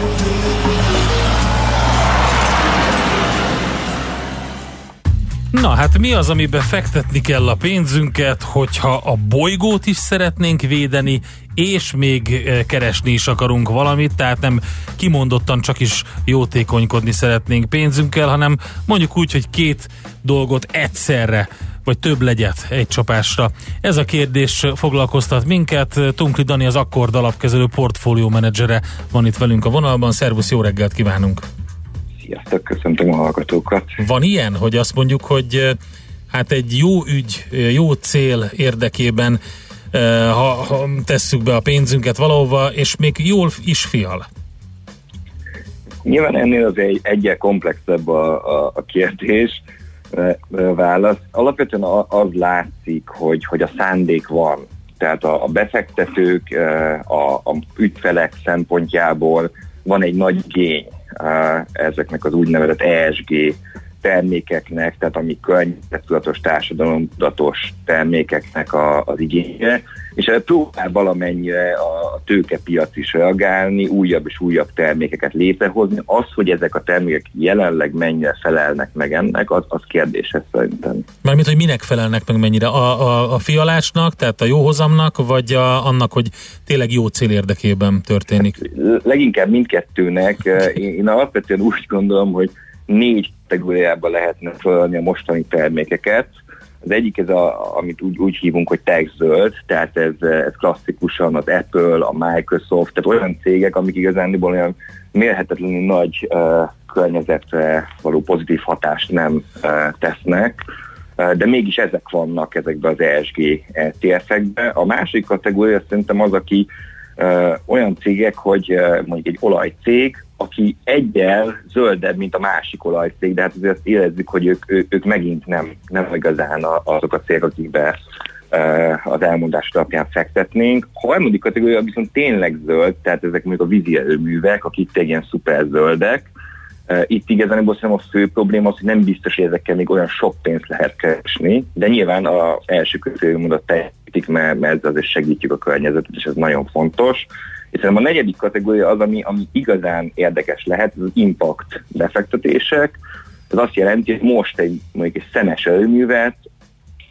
Na hát mi az, amiben fektetni kell a pénzünket, hogyha a bolygót is szeretnénk védeni, és még eh, keresni is akarunk valamit, tehát nem kimondottan csak is jótékonykodni szeretnénk pénzünkkel, hanem mondjuk úgy, hogy két dolgot egyszerre vagy több legyet egy csapásra. Ez a kérdés foglalkoztat minket. Tunkli Dani az Akkord alapkezelő portfólió menedzsere van itt velünk a vonalban. Szervusz, jó reggelt kívánunk! Sziasztok, köszöntöm a hallgatókat. Van ilyen, hogy azt mondjuk, hogy hát egy jó ügy, jó cél érdekében ha, ha tesszük be a pénzünket valahova, és még jól is fial. Nyilván ennél az egy, egyel komplexebb a, a, a kérdés, válasz. Alapvetően az látszik, hogy, hogy a szándék van. Tehát a, a befektetők, a, a ügyfelek szempontjából van egy nagy igény e, ezeknek az úgynevezett ESG termékeknek, tehát ami környezettudatos, társadalomtudatos termékeknek a, az igénye, és próbál valamennyire a tőkepiac is reagálni, újabb és újabb termékeket létrehozni. Az, hogy ezek a termékek jelenleg mennyire felelnek meg ennek, az, az kérdéses szerintem. Mármint, hogy minek felelnek meg mennyire? A, a, a fialásnak, tehát a jóhozamnak, vagy a, annak, hogy tényleg jó cél érdekében történik? Leginkább mindkettőnek. Én, én alapvetően úgy gondolom, hogy négy kategóriába lehetne sorolni a mostani termékeket. Az egyik ez, a, amit úgy, úgy hívunk, hogy tech zöld, tehát ez, ez klasszikusan az Apple, a Microsoft, tehát olyan cégek, amik igazándiból olyan mérhetetlenül nagy uh, környezetre való pozitív hatást nem uh, tesznek, uh, de mégis ezek vannak ezekbe az ESG ETF-ekbe. A másik kategória szerintem az, aki uh, olyan cégek, hogy uh, mondjuk egy olajcég, aki egyel zöldebb, mint a másik olajcég, de hát azért azt érezzük, hogy ők, ők, ők megint nem, nem igazán a- azok a cégek, akikbe uh, az elmondás alapján fektetnénk. A harmadik kategória viszont tényleg zöld, tehát ezek mondjuk a vízi erőművek, akik tényleg szuper zöldek. Uh, itt igazából szerintem a fő probléma az, hogy nem biztos, hogy ezekkel még olyan sok pénzt lehet keresni, de nyilván az első kötőjű mondat teljesítik, mert, mert ezzel azért segítjük a környezetet, és ez nagyon fontos. És szerintem a negyedik kategória az, ami, ami igazán érdekes lehet, az impact befektetések. Ez azt jelenti, hogy most egy, mondjuk egy szemes erőművet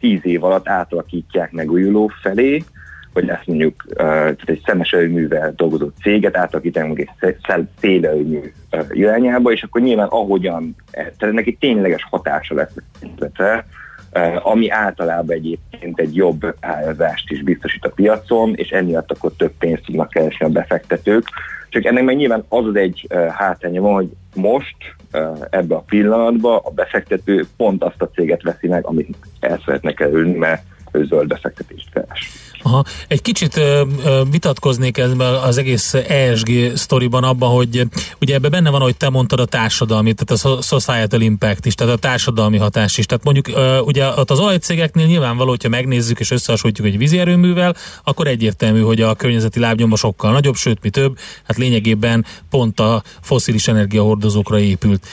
tíz év alatt átalakítják megújuló felé, vagy ezt mondjuk tehát egy szemes erőművel dolgozó céget átalakítani mondjuk egy szélerőmű irányába, és akkor nyilván ahogyan, tehát neki tényleges hatása lesz ami általában egyébként egy jobb árazást is biztosít a piacon, és emiatt akkor több pénzt tudnak keresni a befektetők. Csak ennek meg nyilván az az egy uh, hátránya van, hogy most uh, ebbe a pillanatban a befektető pont azt a céget veszi meg, amit el szeretne kerülni, mert ő zöld befektetést keres. Aha. Egy kicsit ö, ö, vitatkoznék ezben az egész ESG sztoriban abban, hogy ugye ebben benne van, hogy te mondtad a társadalmi, tehát a societal impact is, tehát a társadalmi hatás is. Tehát mondjuk ugye ott az olajcégeknél nyilvánvaló, hogyha megnézzük és összehasonlítjuk egy vízi erőművel, akkor egyértelmű, hogy a környezeti lábnyoma sokkal nagyobb, sőt, mi több, hát lényegében pont a foszilis energiahordozókra épült.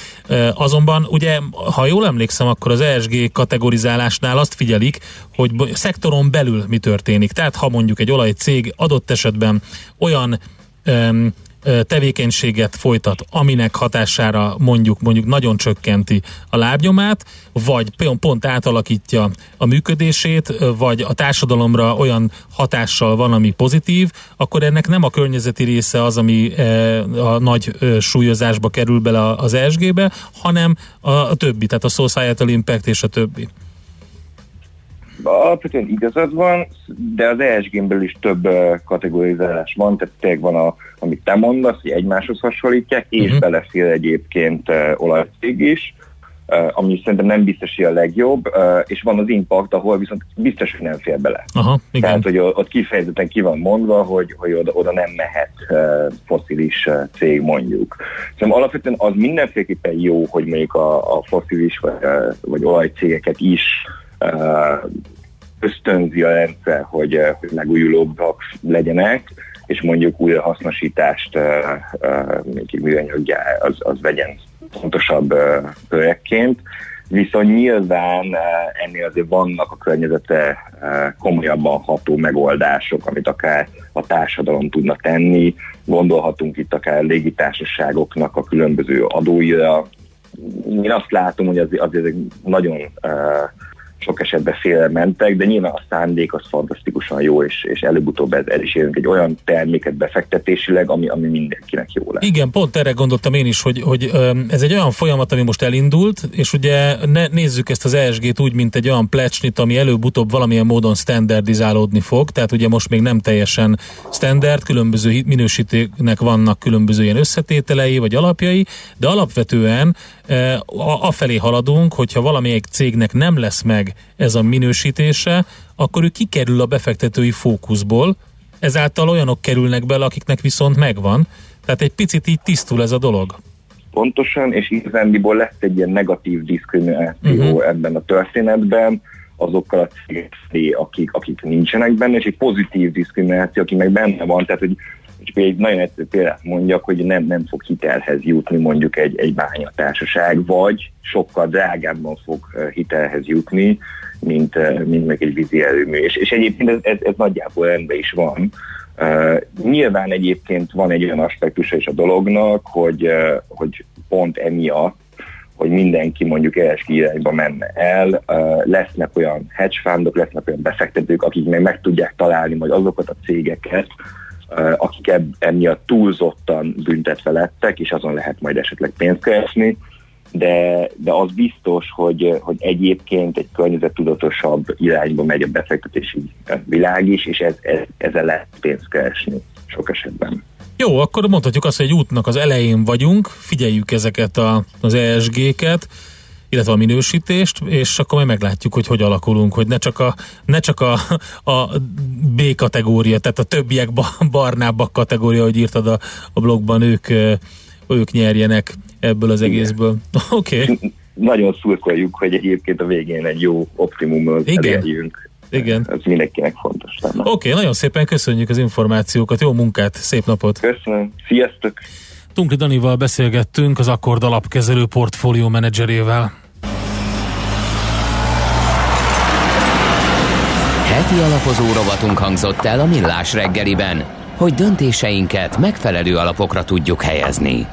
Azonban ugye, ha jól emlékszem, akkor az ESG kategorizálásnál azt figyelik, hogy szektoron belül mi történik. Tehát ha mondjuk egy olajcég adott esetben olyan ö, tevékenységet folytat, aminek hatására mondjuk mondjuk nagyon csökkenti a lábnyomát, vagy pont, átalakítja a működését, vagy a társadalomra olyan hatással van, ami pozitív, akkor ennek nem a környezeti része az, ami ö, a nagy súlyozásba kerül bele az ESG-be, hanem a többi, tehát a societal impact és a többi. Alapvetően igazad van, de az ESG-n belül is több kategorizálás van, tehát tényleg van, a, amit te mondasz, hogy egymáshoz hasonlítják, és Mhm. uh-huh. belefér egyébként olajcég is, ami szerintem nem biztos, hogy a legjobb, és van az impact, ahol viszont biztos, hogy nem fér bele. Aha, igen. Tehát, hogy ott kifejezetten ki van mondva, hogy, hogy oda, oda nem mehet foszilis cég mondjuk. Szóval alapvetően az mindenféleképpen jó, hogy mondjuk a, a foszilis vagy, vagy olajcégeket is ösztönzi a rendszer, hogy, hogy megújulóbbak legyenek, és mondjuk újrahasznosítást uh, uh, mondjuk műanyagjá az, az vegyen fontosabb projektként. Viszont nyilván ennél azért vannak a környezete komolyabban ható megoldások, amit akár a társadalom tudna tenni. Gondolhatunk itt akár légitársaságoknak a különböző adóira. Én azt látom, hogy azért, azért nagyon uh, sok esetben félre mentek, de nyilván a szándék az fantasztikusan jó, és, és előbb-utóbb el is érünk egy olyan terméket befektetésileg, ami, ami mindenkinek jó lesz. Igen, pont erre gondoltam én is, hogy, hogy ez egy olyan folyamat, ami most elindult, és ugye ne, nézzük ezt az ESG-t úgy, mint egy olyan plecsnit, ami előbb-utóbb valamilyen módon standardizálódni fog, tehát ugye most még nem teljesen standard, különböző minősítőknek vannak különböző ilyen összetételei vagy alapjai, de alapvetően afelé haladunk, hogyha valamelyik cégnek nem lesz meg ez a minősítése, akkor ő kikerül a befektetői fókuszból, ezáltal olyanok kerülnek bele, akiknek viszont megvan. Tehát egy picit így tisztul ez a dolog. Pontosan, és igazándiból lesz egy ilyen negatív diszkrimináció uh-huh. ebben a történetben, azokkal a cégek felé, akik, akik nincsenek benne, és egy pozitív diszkrimináció, aki meg benne van, tehát hogy csak egy nagyon egyszerű példát mondjak, hogy nem, nem fog hitelhez jutni mondjuk egy, egy bányatársaság, vagy sokkal drágábban fog hitelhez jutni, mint, mint meg egy vízi erőmű. És, és egyébként ez, ez, ez nagyjából rendben is van. Uh, nyilván egyébként van egy olyan aspektusa is a dolognak, hogy, uh, hogy pont emiatt, hogy mindenki mondjuk ESG irányba menne el, lesznek olyan hedge fundok, lesznek olyan befektetők, akik meg meg tudják találni majd azokat a cégeket, akik eb- emiatt túlzottan büntetve lettek, és azon lehet majd esetleg pénzt keresni. de, de az biztos, hogy, hogy egyébként egy környezettudatosabb irányba megy a befektetési világ is, és ez, ez, ezzel lehet pénzt keresni sok esetben. Jó, akkor mondhatjuk azt, hogy egy útnak az elején vagyunk, figyeljük ezeket a, az ESG-ket, illetve a minősítést, és akkor majd meglátjuk, hogy hogy alakulunk, hogy ne csak a, ne csak a, a B kategória, tehát a többiek ba- barnábbak kategória, hogy írtad a, a blogban, ők, ők nyerjenek ebből az egészből. Oké. Okay. Nagyon szurkoljuk, hogy egyébként a végén egy jó optimumot Igen. elérjünk. Igen. Ez mindenkinek fontos lenne. Oké, okay, nagyon szépen köszönjük az információkat, jó munkát, szép napot! Köszönöm, sziasztok! Tunkli Danival beszélgettünk az Akkord alapkezelő portfólió menedzserével. Heti alapozó rovatunk hangzott el a Millás reggeliben, hogy döntéseinket megfelelő alapokra tudjuk helyezni.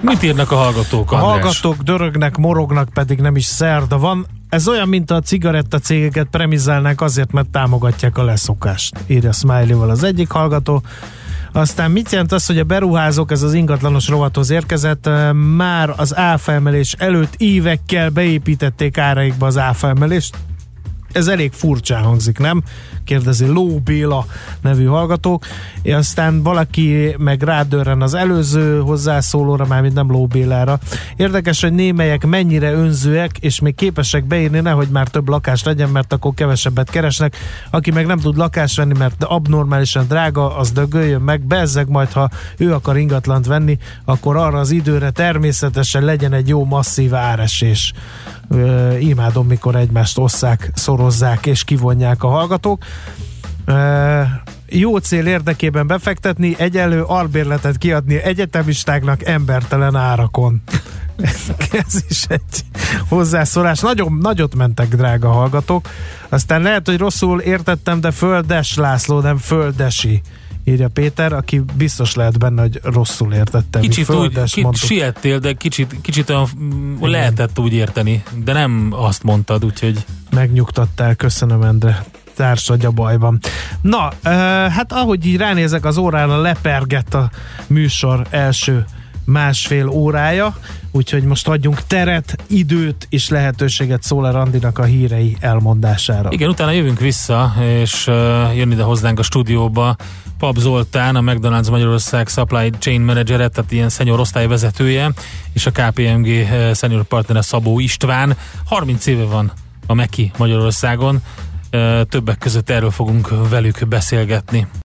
Mit írnak a hallgatók, A hallgatók dörögnek, morognak, pedig nem is szerda van. Ez olyan, mint a cigaretta cégeket premizálnák azért, mert támogatják a leszokást. Írja Smiley-val az egyik hallgató. Aztán mit jelent az, hogy a beruházók, ez az ingatlanos rovathoz érkezett, már az áfa emelés előtt évekkel beépítették áraikba az áfa emelést? Ez elég furcsán hangzik, nem? Kérdezi Ló Béla nevű hallgatók. Aztán valaki meg rádörren az előző hozzászólóra, mármint nem Ló Bélára. Érdekes, hogy némelyek mennyire önzőek, és még képesek beírni, nehogy már több lakás legyen, mert akkor kevesebbet keresnek. Aki meg nem tud lakást venni, mert abnormálisan drága, az dögöljön meg, bezzeg majd, ha ő akar ingatlant venni, akkor arra az időre természetesen legyen egy jó masszív áresés. Ö, imádom, mikor egymást osszák, szorozzák és kivonják a hallgatók. Jó cél érdekében befektetni, egyelő albérletet kiadni egyetemistáknak embertelen árakon. Ez is egy hozzászólás. Nagyon nagyot mentek, drága hallgatók. Aztán lehet, hogy rosszul értettem, de Földes László, nem Földesi írja Péter, aki biztos lehet benne, hogy rosszul értettem. Kicsit úgy, Földes kicsit mondtuk. siettél, de kicsit, kicsit olyan, lehetett úgy érteni, de nem azt mondtad, úgyhogy Megnyugtattál, köszönöm Endre társadja bajban. Na, hát ahogy így ránézek az órára, lepergett a műsor első másfél órája, úgyhogy most adjunk teret, időt és lehetőséget Szóler Andinak a hírei elmondására. Igen, utána jövünk vissza, és jön ide hozzánk a stúdióba Pap Zoltán, a McDonald's Magyarország Supply Chain Manager, tehát ilyen senior osztályvezetője, és a KPMG senior partnere Szabó István. 30 éve van a Meki Magyarországon, többek között erről fogunk velük beszélgetni.